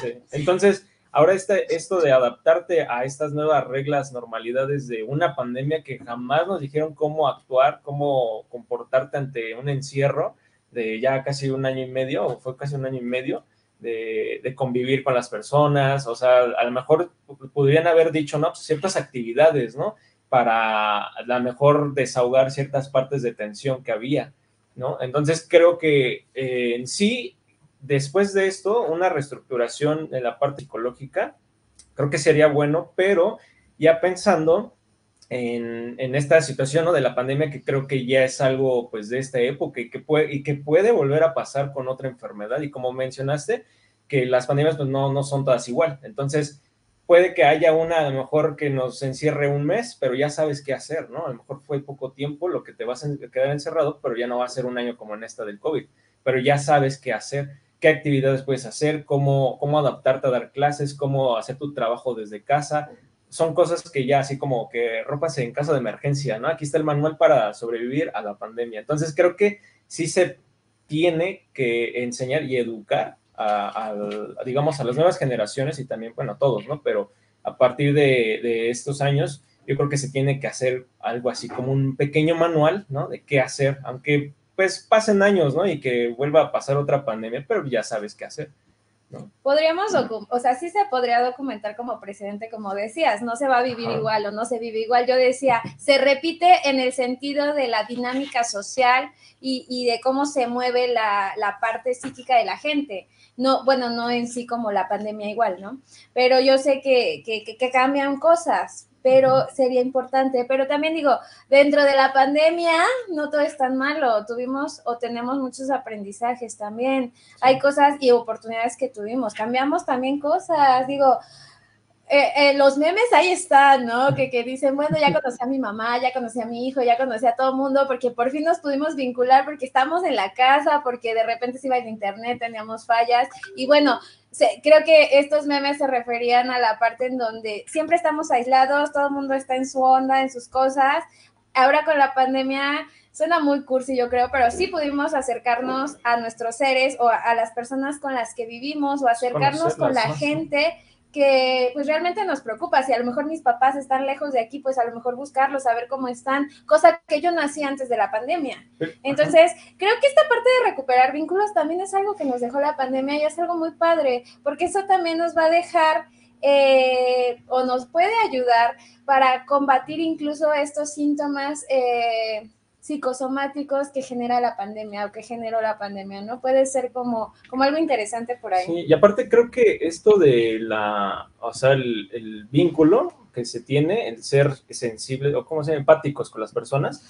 sí. Entonces, Ahora este, esto de adaptarte a estas nuevas reglas, normalidades de una pandemia que jamás nos dijeron cómo actuar, cómo comportarte ante un encierro de ya casi un año y medio, o fue casi un año y medio, de, convivir con las personas, o sea, a lo mejor podrían haber dicho, no, pues ciertas actividades, ¿no? Para a lo mejor desahogar ciertas partes de tensión que había, ¿no? Entonces creo que eh, en sí después de esto, una reestructuración en la parte psicológica, creo que sería bueno, pero ya pensando en, esta situación ¿no? de la pandemia, que creo que ya es algo pues de esta época y que, puede, volver a pasar con otra enfermedad. Y como mencionaste, que las pandemias pues, no, no son todas igual. Entonces, puede que haya una a lo mejor que nos encierre un mes, pero ya sabes qué hacer, ¿no? A lo mejor fue poco tiempo lo que te vas a quedar encerrado, pero ya no va a ser un año como en esta del COVID, pero ya sabes qué hacer qué actividades puedes hacer, cómo, cómo adaptarte a dar clases, cómo hacer tu trabajo desde casa. Son cosas que ya así como que ropas en caso de emergencia, ¿no? Aquí está el manual para sobrevivir a la pandemia. Entonces creo que sí se tiene que enseñar y educar a, digamos, a las nuevas generaciones y también, bueno, a todos, ¿no? Pero a partir de, de, estos años, yo creo que se tiene que hacer algo así como un pequeño manual, ¿no? De qué hacer, aunque pues pasen años, ¿no? Y que vuelva a pasar otra pandemia, pero ya sabes qué hacer. ¿No? Podríamos, o sea, sí se podría documentar como precedente, como decías, no se va a vivir igual o no se vive igual. Yo decía, se repite en el sentido de la dinámica social y, y de cómo se mueve la, la, parte psíquica de la gente. No, bueno, no en sí como la pandemia igual, ¿no? Pero yo sé que, que, que cambian cosas pero sería importante. Pero también digo, dentro de la pandemia no todo es tan malo, tuvimos o tenemos muchos aprendizajes también, hay cosas y oportunidades que tuvimos, cambiamos también cosas, digo, eh, eh, los memes ahí están, ¿no? Que, que, dicen, bueno, ya conocí a mi mamá, ya conocí a mi hijo, ya conocí a todo el mundo, porque por fin nos pudimos vincular, porque estamos en la casa, porque de repente se iba el internet, teníamos fallas, y bueno, creo que estos memes se referían a la parte en donde siempre estamos aislados, todo el mundo está en su onda, en sus cosas. Ahora con la pandemia suena muy cursi, yo creo, pero sí pudimos acercarnos a nuestros seres o a, las personas con las que vivimos o acercarnos con la gente que pues realmente nos preocupa. Si a lo mejor mis papás están lejos de aquí, pues a lo mejor buscarlos, saber cómo están, cosa que yo nací antes de la pandemia. Entonces, creo que esta parte de recuperar vínculos también es algo que nos dejó la pandemia y es algo muy padre, porque eso también nos va a dejar eh, o nos puede ayudar para combatir incluso estos síntomas. Eh, psicosomáticos que genera la pandemia o que generó la pandemia, ¿no? Puede ser como, como algo interesante por ahí. Sí, y aparte creo que esto de la, o sea, el, vínculo que se tiene, el ser sensible o como se empáticos con las personas,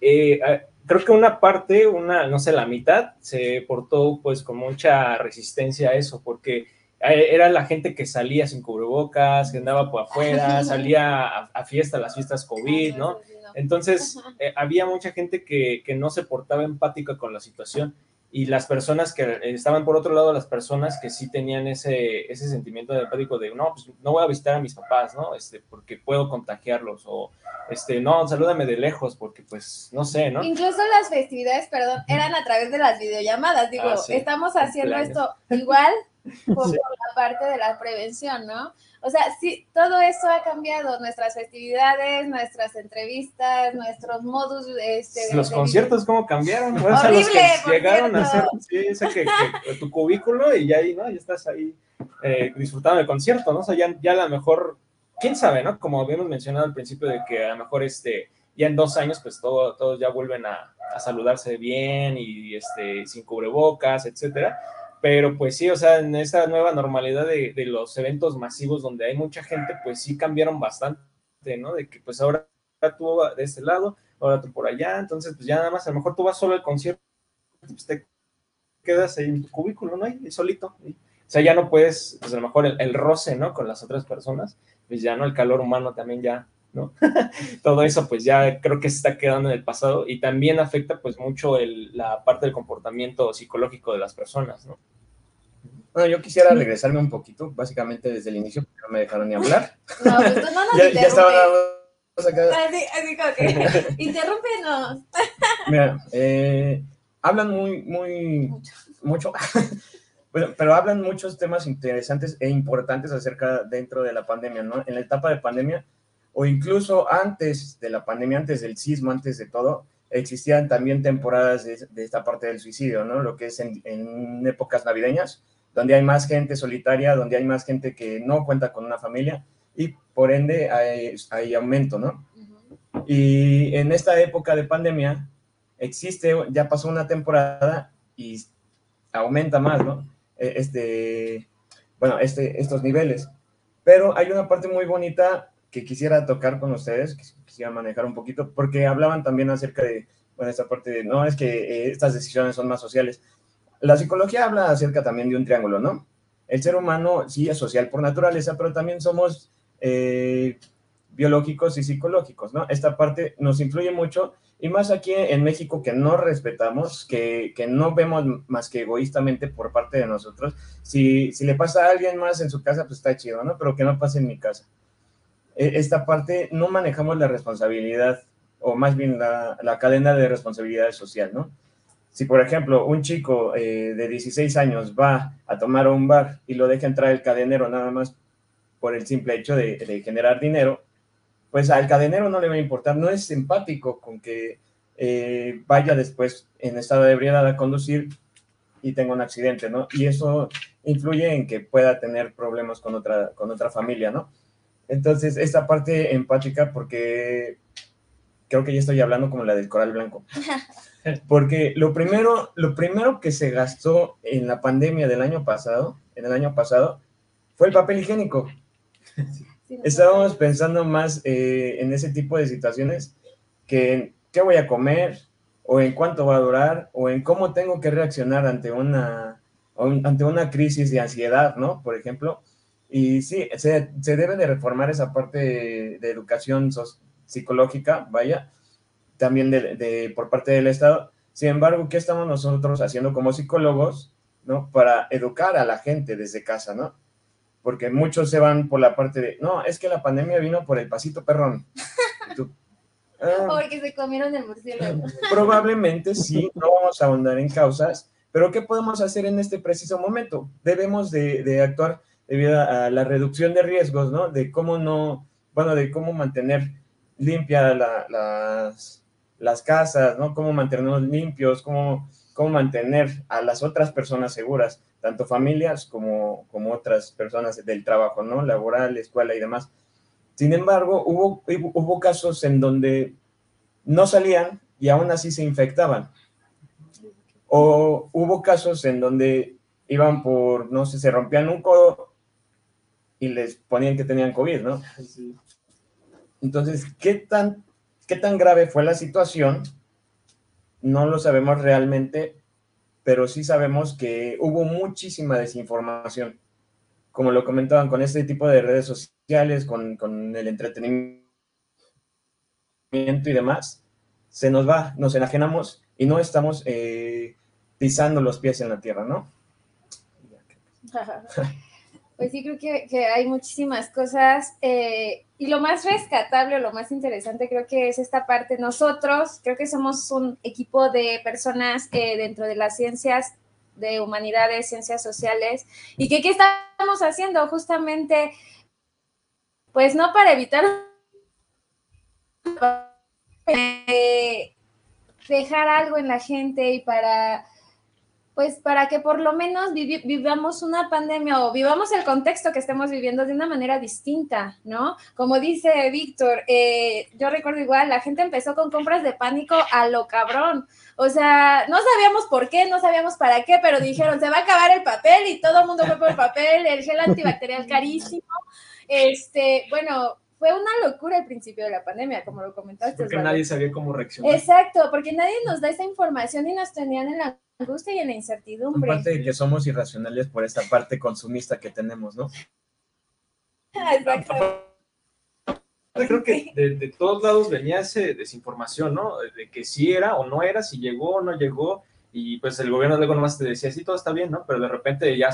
eh, eh, creo que una parte, una, no sé, la mitad, se portó pues con mucha resistencia a eso, porque eh, era la gente que salía sin cubrebocas, que andaba por afuera, salía a, a fiestas, las fiestas COVID, ¿no? Entonces, eh, había mucha gente que, no se portaba empática con la situación y las personas que estaban por otro lado, las personas que sí tenían ese, ese sentimiento de empático de, no, pues no voy a visitar a mis papás, ¿no? Este, porque puedo contagiarlos, o, este, no, salúdame de lejos, porque pues, no sé, ¿no? Incluso las festividades, perdón, eran a través de las videollamadas, digo, Ah, sí. estamos haciendo esto igual por, Sí. la parte de la prevención, ¿no? O sea, sí, todo eso ha cambiado, nuestras festividades, nuestras entrevistas, nuestros modus, este, Los de- conciertos, ¿cómo cambiaron? O sea, los Horrible, que llegaron a hacer, sí, ese que, que- tu cubículo y ya ahí, ¿no? Ya estás ahí eh, disfrutando del concierto, ¿no? O sea, ya, ya a lo mejor, quién sabe, ¿no? Como habíamos mencionado al principio de que a lo mejor este, ya en dos años, pues todo, todos ya vuelven a, a saludarse bien y este, sin cubrebocas, etcétera. Pero pues sí, o sea, en esa nueva normalidad de, de los eventos masivos donde hay mucha gente, pues sí cambiaron bastante, ¿no? De que pues ahora tú de este lado, ahora tú por allá, entonces pues ya nada más, a lo mejor tú vas solo al concierto, pues te quedas ahí en tu cubículo, ¿no? Ahí solito. O sea, ya no puedes, pues a lo mejor el roce, ¿no? Con las otras personas, pues ya no, el calor humano también ya, ¿no? Todo eso pues ya creo que se está quedando en el pasado y también afecta pues mucho el, la parte del comportamiento psicológico de las personas, ¿no? Bueno, yo quisiera regresarme un poquito, básicamente desde el inicio, porque no me dejaron ni hablar. No, pues tú no nos ya, ya estaba nada interrumpes. más acá. Así, así como que, interrúmpenos. Mira, eh, hablan muy, muy, mucho, Bueno, pero hablan muchos temas interesantes e importantes acerca dentro de la pandemia, ¿no? En la etapa de pandemia, o incluso antes de la pandemia, antes del sismo, antes de todo, existían también temporadas de, de esta parte del suicidio, ¿no? Lo que es en, en épocas navideñas, donde hay más gente solitaria, donde hay más gente que no cuenta con una familia y por ende hay, hay aumento, ¿no? Y en esta época de pandemia existe, ya pasó una temporada y aumenta más, ¿no? Eh, Este, bueno, este, estos niveles. Pero hay una parte muy bonita que quisiera tocar con ustedes, que quisiera manejar un poquito, porque hablaban también acerca de, bueno, esta parte de, no, es que eh, estas decisiones son más sociales. La psicología habla acerca también de un triángulo, ¿no? El ser humano sí es social por naturaleza, pero también somos eh, biológicos y psicológicos, ¿no? Esta parte nos influye mucho y más aquí en México que no respetamos, que, no vemos más que egoístamente por parte de nosotros. Si, si le pasa a alguien más en su casa, pues está chido, ¿no? Pero que no pase en mi casa. E- Esta parte no manejamos la responsabilidad, o más bien la, la cadena de responsabilidad social, ¿no? Si, por ejemplo, un chico eh, de 16 años va a tomar un bar y lo deja entrar el cadenero nada más por el simple hecho de, de generar dinero, pues al cadenero no le va a importar, no es empático con que eh, vaya después en estado de ebriedad a conducir y tenga un accidente, ¿no? Y eso influye en que pueda tener problemas con otra, con otra familia, ¿no? Entonces, esta parte empática, porque creo que ya estoy hablando como la del coral blanco, porque lo primero, lo primero que se gastó en la pandemia del año pasado, en el año pasado, fue el papel higiénico. Sí, Estábamos pensando más eh, en ese tipo de situaciones que en qué voy a comer, o en cuánto va a durar, o en cómo tengo que reaccionar ante una, un- ante una crisis de ansiedad, ¿no? Por ejemplo. Y sí, se, se debe de reformar esa parte de, de educación psicológica, vaya, también de, de- por parte del Estado. Sin embargo, ¿qué estamos nosotros haciendo como psicólogos, ¿no? Para educar a la gente desde casa, ¿no? porque muchos se van por la parte de, no, es que la pandemia vino por el pasito perrón. Tú, "Ah, Porque se comieron el murciélago. probablemente sí, no vamos a ahondar en causas, pero ¿qué podemos hacer en este preciso momento? Debemos de, de actuar debido a la reducción de riesgos, ¿no? De cómo no, bueno, de cómo mantener limpias la- las, las casas, ¿no? Cómo mantenernos limpios, cómo, cómo mantener a las otras personas seguras, tanto familias como, como otras personas del trabajo, ¿no? Laboral, escuela y demás. Sin embargo, hubo, hubo casos en donde no salían y aún así se infectaban. O hubo casos en donde iban por, no sé, se rompían un codo y les ponían que tenían COVID, ¿no? Entonces, ¿qué tan, ¿qué tan grave fue la situación? No lo sabemos realmente, pero sí sabemos que hubo muchísima desinformación. Como lo comentaban con este tipo de redes sociales, con, con el entretenimiento y demás, se nos va, nos enajenamos y no estamos eh, pisando los pies en la tierra, ¿no? Pues sí, creo que, hay muchísimas cosas eh, y lo más rescatable o lo más interesante creo que es esta parte. Nosotros creo que somos un equipo de personas eh, dentro de las ciencias de humanidades, ciencias sociales y que qué estamos haciendo justamente, pues no para evitar dejar algo en la gente y para pues para que por lo menos vivamos una pandemia o vivamos el contexto que estemos viviendo de una manera distinta, ¿no? Como dice Víctor, eh, yo recuerdo igual, la gente empezó con compras de pánico a lo cabrón. O sea, no sabíamos por qué, no sabíamos para qué, pero dijeron, se va a acabar el papel y todo el mundo fue por el papel, el gel antibacterial carísimo. Este, bueno, fue una locura al principio de la pandemia, como lo comentaste. Porque nadie sabía cómo reaccionar. Exacto, porque nadie nos da esa información y nos tenían en la angustia y en la incertidumbre. Aparte de que somos irracionales por esta parte consumista que tenemos, ¿no? Exacto. Creo que de, de todos lados venía esa desinformación, ¿no? De que si era o no era, si llegó o no llegó, y pues el gobierno luego nomás te decía, sí, todo está bien, ¿no? Pero de repente ya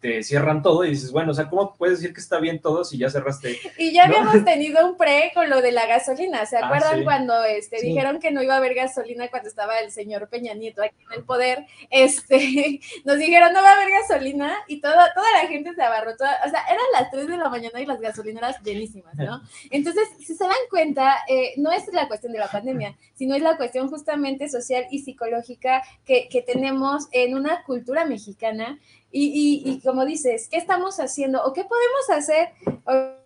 te, cierran todo y dices, bueno, o sea, ¿cómo puedes decir que está bien todo si ya cerraste? Y ya habíamos tenido un pre con lo de la gasolina, ¿se ah, acuerdan cuando este, dijeron que no iba a haber gasolina cuando estaba el señor Peña Nieto aquí en el poder? Este, nos dijeron, no va a haber gasolina y toda, toda la gente se abarrotó, o sea, eran las 3 de la mañana y las gasolineras llenísimas, ¿no? Entonces, si se dan cuenta, eh, no es la cuestión de la pandemia, sino es la cuestión justamente social y psicológica que que, tenemos en una cultura mexicana y, y, como dices, ¿qué estamos haciendo o qué podemos hacer?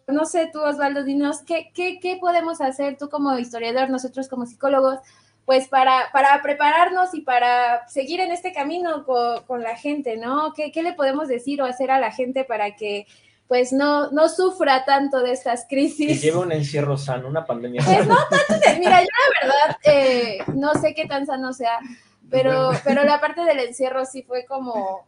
no sé, tú Osvaldo, dinos, ¿qué, qué, qué podemos hacer tú como historiador, nosotros como psicólogos? pues para, para prepararnos y para seguir en este camino con, con la gente, ¿no? ¿Qué, ¿Qué, le podemos decir o hacer a la gente para que pues no, no sufra tanto de estas crisis. Que lleve un encierro sano, una pandemia. Pues no tanto, mira, yo la verdad eh, no sé qué tan sano sea, pero, pero la parte del encierro sí fue como...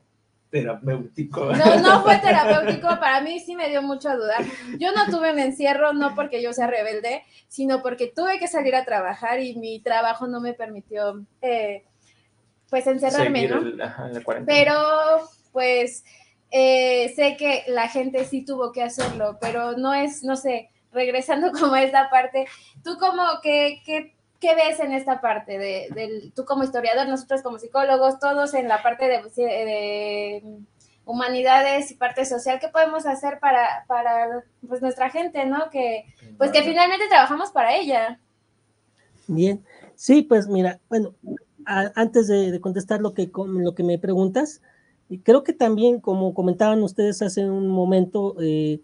Terapéutico. No, no fue terapéutico, para mí sí me dio mucho a dudar. Yo no tuve un encierro, no porque yo sea rebelde, sino porque tuve que salir a trabajar y mi trabajo no me permitió, eh, pues, encerrarme, ¿no? pero, pues, eh, sé que la gente sí tuvo que hacerlo, pero no es, no sé, regresando como a esta parte, tú como que, que ¿qué ves en esta parte de, tú como historiador, nosotros como psicólogos, todos en la parte de, humanidades y parte social, ¿qué podemos hacer para, para pues, nuestra gente, ¿no? Que, pues que finalmente trabajamos para ella. Bien, sí, pues mira, bueno, antes de, contestar lo que, lo que me preguntas, creo que también, como comentaban ustedes hace un momento, eh,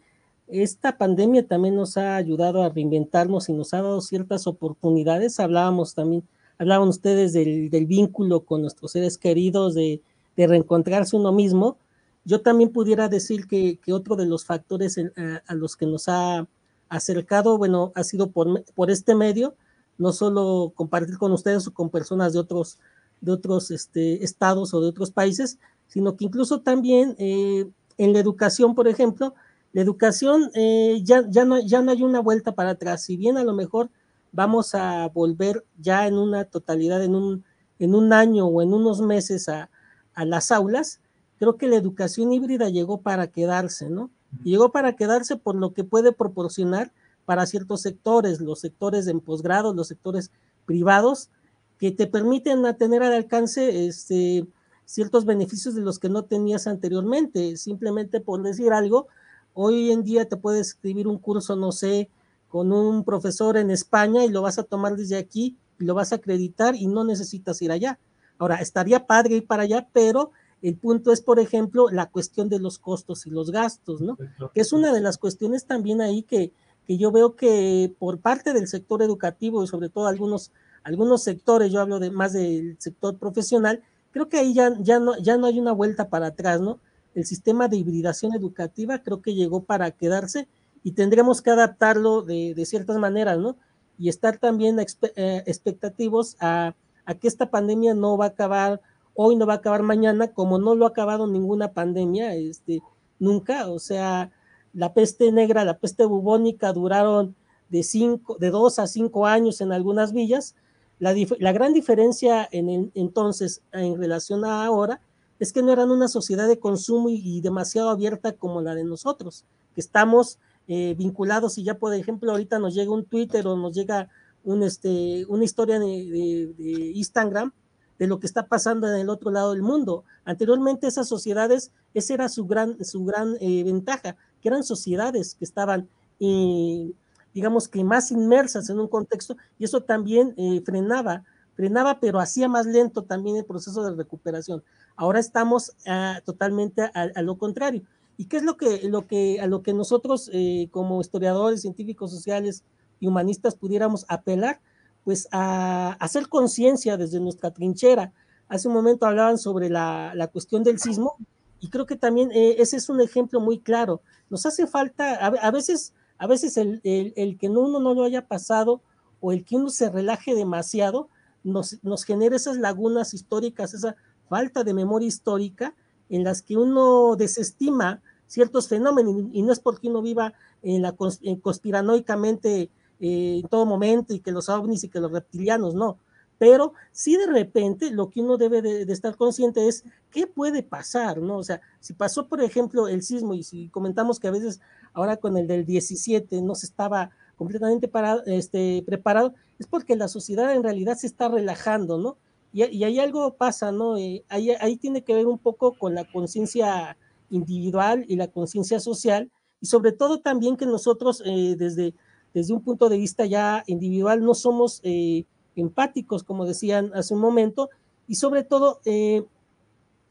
esta pandemia también nos ha ayudado a reinventarnos y nos ha dado ciertas oportunidades. Hablábamos también, hablaban ustedes del, vínculo con nuestros seres queridos, de, reencontrarse uno mismo. Yo también pudiera decir que, otro de los factores a, los que nos ha acercado, bueno, ha sido por, por este medio, no solo compartir con ustedes o con personas de otros, de otros este, estados o de otros países, sino que incluso también eh, en la educación, por ejemplo, la educación eh, ya, ya, no, ya no hay una vuelta para atrás. Si bien a lo mejor vamos a volver ya en una totalidad, en un, en un año o en unos meses a, las aulas, creo que la educación híbrida llegó para quedarse, ¿no? llegó para quedarse por lo que puede proporcionar para ciertos sectores, los sectores en posgrado, los sectores privados, que te permiten tener al alcance este, ciertos beneficios de los que no tenías anteriormente. Simplemente por decir algo, Hoy en día te puedes escribir un curso, no sé, con un profesor en España y lo vas a tomar desde aquí y lo vas a acreditar y no necesitas ir allá. Ahora, estaría padre ir para allá, pero el punto es, por ejemplo, la cuestión de los costos y los gastos, ¿no? Que es una de las cuestiones también ahí que, que yo veo que por parte del sector educativo y sobre todo algunos, algunos sectores, yo hablo de más del sector profesional, creo que ahí ya, ya, no, ya no hay una vuelta para atrás, ¿no? El sistema de hibridación educativa creo que llegó para quedarse y tendremos que adaptarlo de, ciertas maneras, ¿no? Y estar también eh, expectativos a, que esta pandemia no va a acabar hoy, no va a acabar mañana, como no lo ha acabado ninguna pandemia, este, nunca, o sea, la peste negra, la peste bubónica duraron de cinco, de dos a cinco años en algunas villas, La, la gran diferencia en entonces en relación a ahora es que no eran una sociedad de consumo y, demasiado abierta como la de nosotros, que estamos eh, vinculados y ya por ejemplo ahorita nos llega un Twitter o nos llega un, este, una historia de, Instagram de lo que está pasando en el otro lado del mundo. Anteriormente esas sociedades, esa era su gran, su gran eh, ventaja, que eran sociedades que estaban, eh, digamos que más inmersas en un contexto y eso también frenaba, frenaba, pero hacía más lento también el proceso de recuperación. Ahora estamos ah, totalmente a, lo contrario. ¿Y qué es lo que, lo que, a lo que nosotros eh, como historiadores, científicos sociales y humanistas pudiéramos apelar? Pues a, hacer conciencia desde nuestra trinchera. Hace un momento hablaban sobre la, la cuestión del sismo y creo que también eh, ese es un ejemplo muy claro. Nos hace falta, a, veces, a veces el, el, el, que uno no lo haya pasado o el que uno se relaje demasiado nos, nos genera esas lagunas históricas, esa falta de memoria histórica en las que uno desestima ciertos fenómenos y no es porque uno viva en la en conspiranoicamente eh, en todo momento y que los ovnis y que los reptilianos, no. Pero sí de repente lo que uno debe de, de, estar consciente es qué puede pasar, ¿no? O sea, si pasó, por ejemplo, el sismo y si comentamos que a veces ahora con el del 17 no se estaba completamente parado, este, preparado, es porque la sociedad en realidad se está relajando, ¿no? Y, y ahí algo pasa, ¿no? Eh, ahí, ahí tiene que ver un poco con la conciencia individual y la conciencia social, y sobre todo también que nosotros eh, desde desde un punto de vista ya individual, no somos eh, empáticos, como decían hace un momento, y sobre todo eh,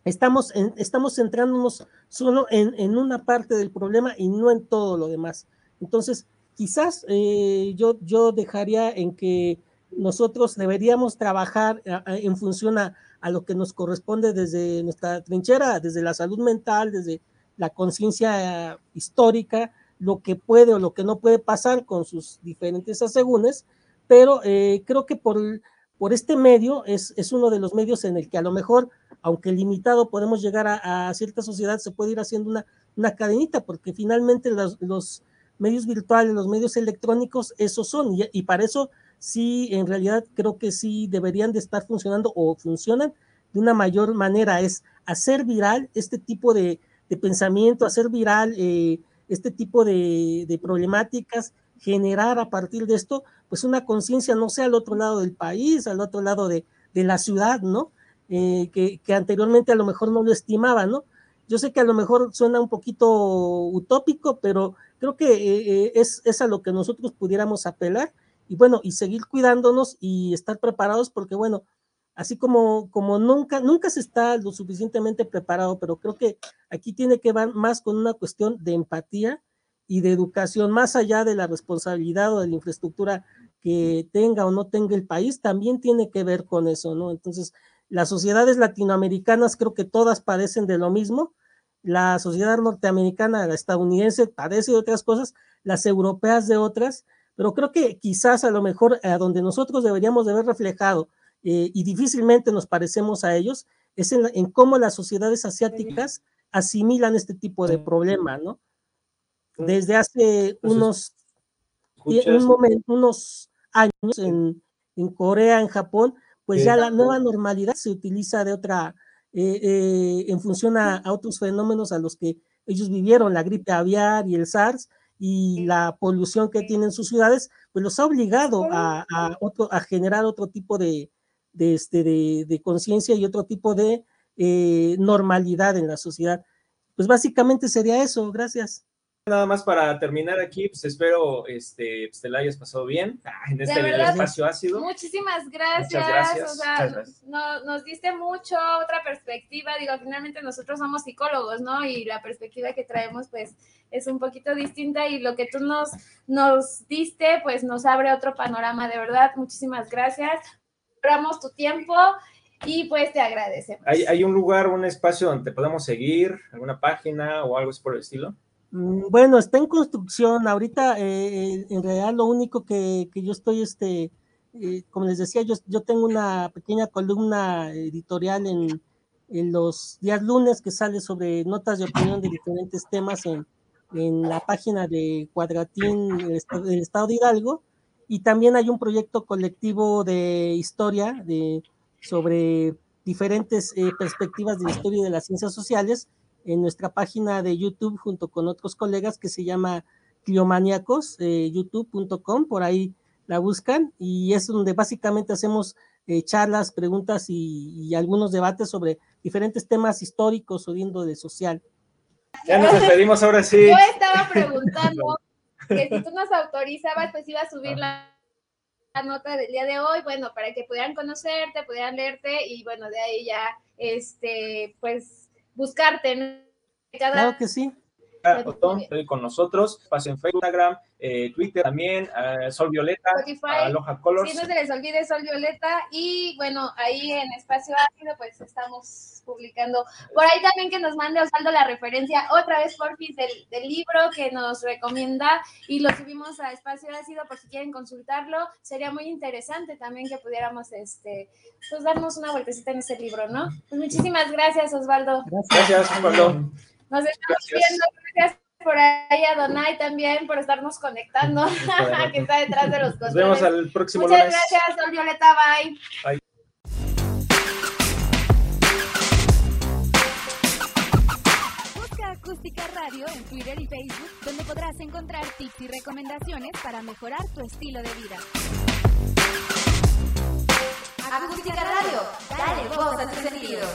estamos, estamos centrándonos solo en, en, una parte del problema y no en todo lo demás. Entonces, quizás yo, yo dejaría en que nosotros deberíamos trabajar a, a, en función a, lo que nos corresponde desde nuestra trinchera, desde la salud mental, desde la conciencia histórica, lo que puede o lo que no puede pasar con sus diferentes asegúnes, pero eh, creo que por, por este medio es, es, uno de los medios en el que a lo mejor, aunque limitado, podemos llegar a, cierta sociedad, se puede ir haciendo una, una cadenita, porque finalmente los, los, medios virtuales, los medios electrónicos, esos son, y para eso sí, en realidad creo que sí deberían de estar funcionando o funcionan de una mayor manera, es hacer viral este tipo de, de pensamiento, hacer viral eh, este tipo de, de, problemáticas, generar a partir de esto, pues una conciencia, no sé, al otro lado del país, al otro lado de, de la ciudad, ¿no? Eh, que, que, anteriormente a lo mejor no lo estimaba, ¿no? Yo sé que a lo mejor suena un poquito utópico, pero creo que eh, es, es a lo que nosotros pudiéramos apelar y bueno, y seguir cuidándonos y estar preparados porque bueno, así como, como nunca, nunca se está lo suficientemente preparado, pero creo que aquí tiene que ver más con una cuestión de empatía y de educación, más allá de la responsabilidad o de la infraestructura que tenga o no tenga el país, también tiene que ver con eso, ¿no? Entonces, las sociedades latinoamericanas creo que todas padecen de lo mismo, la sociedad norteamericana, la estadounidense padece de otras cosas, las europeas de otras, pero creo que quizás a lo mejor a donde nosotros deberíamos de ver reflejado eh, y difícilmente nos parecemos a ellos, es en, en, cómo las sociedades asiáticas asimilan este tipo de problema, ¿no? Desde hace unos, un momento, unos años en, en, Corea, en Japón, pues ya la nueva normalidad se utiliza de otra, eh, eh, en función a, a, otros fenómenos a los que ellos vivieron, la gripe aviar y el SARS, y la polución que tienen sus ciudades, pues los ha obligado a, a, otro, a generar otro tipo de, de, este, de, de conciencia y otro tipo de eh, normalidad en la sociedad. Pues básicamente sería eso, gracias. Nada más para terminar aquí, pues espero este, pues te la hayas pasado bien en este verdad, espacio ácido. Muchísimas gracias. Muchas gracias. O sea, gracias. No, nos diste mucho, otra perspectiva. Digo, finalmente nosotros somos psicólogos, ¿no? Y la perspectiva que traemos, pues, es un poquito distinta. Y lo que tú nos, nos diste, pues, nos abre otro panorama. De verdad, muchísimas gracias valoramos tu tiempo y pues te agradecemos. ¿Hay, ¿Hay, un lugar, un espacio donde te podamos seguir, alguna página o algo así por el estilo? Mm, bueno, está en construcción. Ahorita, eh, en realidad, lo único que, que yo estoy, este, eh, como les decía, yo, yo tengo una pequeña columna editorial en, en, los días lunes que sale sobre notas de opinión de diferentes temas en, en la página de Cuadratín del Estado de Hidalgo y también hay un proyecto colectivo de historia de, sobre diferentes eh, perspectivas de la historia y de las ciencias sociales en nuestra página de YouTube junto con otros colegas que se llama Cliomaniacos, eh, youtube.com, por ahí la buscan y es donde básicamente hacemos eh, charlas, preguntas y, y, algunos debates sobre diferentes temas históricos o de índole social. Ya nos despedimos ahora sí. Yo estaba preguntando que si tú nos autorizabas, pues iba a subir la, la nota del día de hoy, bueno, para que pudieran conocerte, pudieran leerte y bueno, de ahí ya, este, pues, buscarte. ¿no? Claro que sí. Botón, con nosotros, espacio en Facebook, Instagram, eh, Twitter también, uh, Sol Violeta, Spotify, Aloha Colors. Sí, no se les olvide Sol Violeta y bueno, ahí en Espacio Ácido pues estamos publicando. Por ahí también que nos mande Osvaldo la referencia otra vez porfis del, del libro que nos recomienda y lo subimos a Espacio Ácido por si quieren consultarlo. Sería muy interesante también que pudiéramos este pues darnos una vueltecita en ese libro, ¿no? Pues muchísimas gracias Osvaldo. Gracias, Osvaldo. Nos estamos gracias. viendo. Gracias por ahí a Donay también por estarnos conectando, que está detrás de los Nos vemos al próximo Muchas lunes. gracias, Sol Violeta. Bye. Bye. Busca Acústica Radio en Twitter y Facebook, donde podrás encontrar tips y recomendaciones para mejorar tu estilo de vida. Acústica Radio, dale voz a tus sentidos.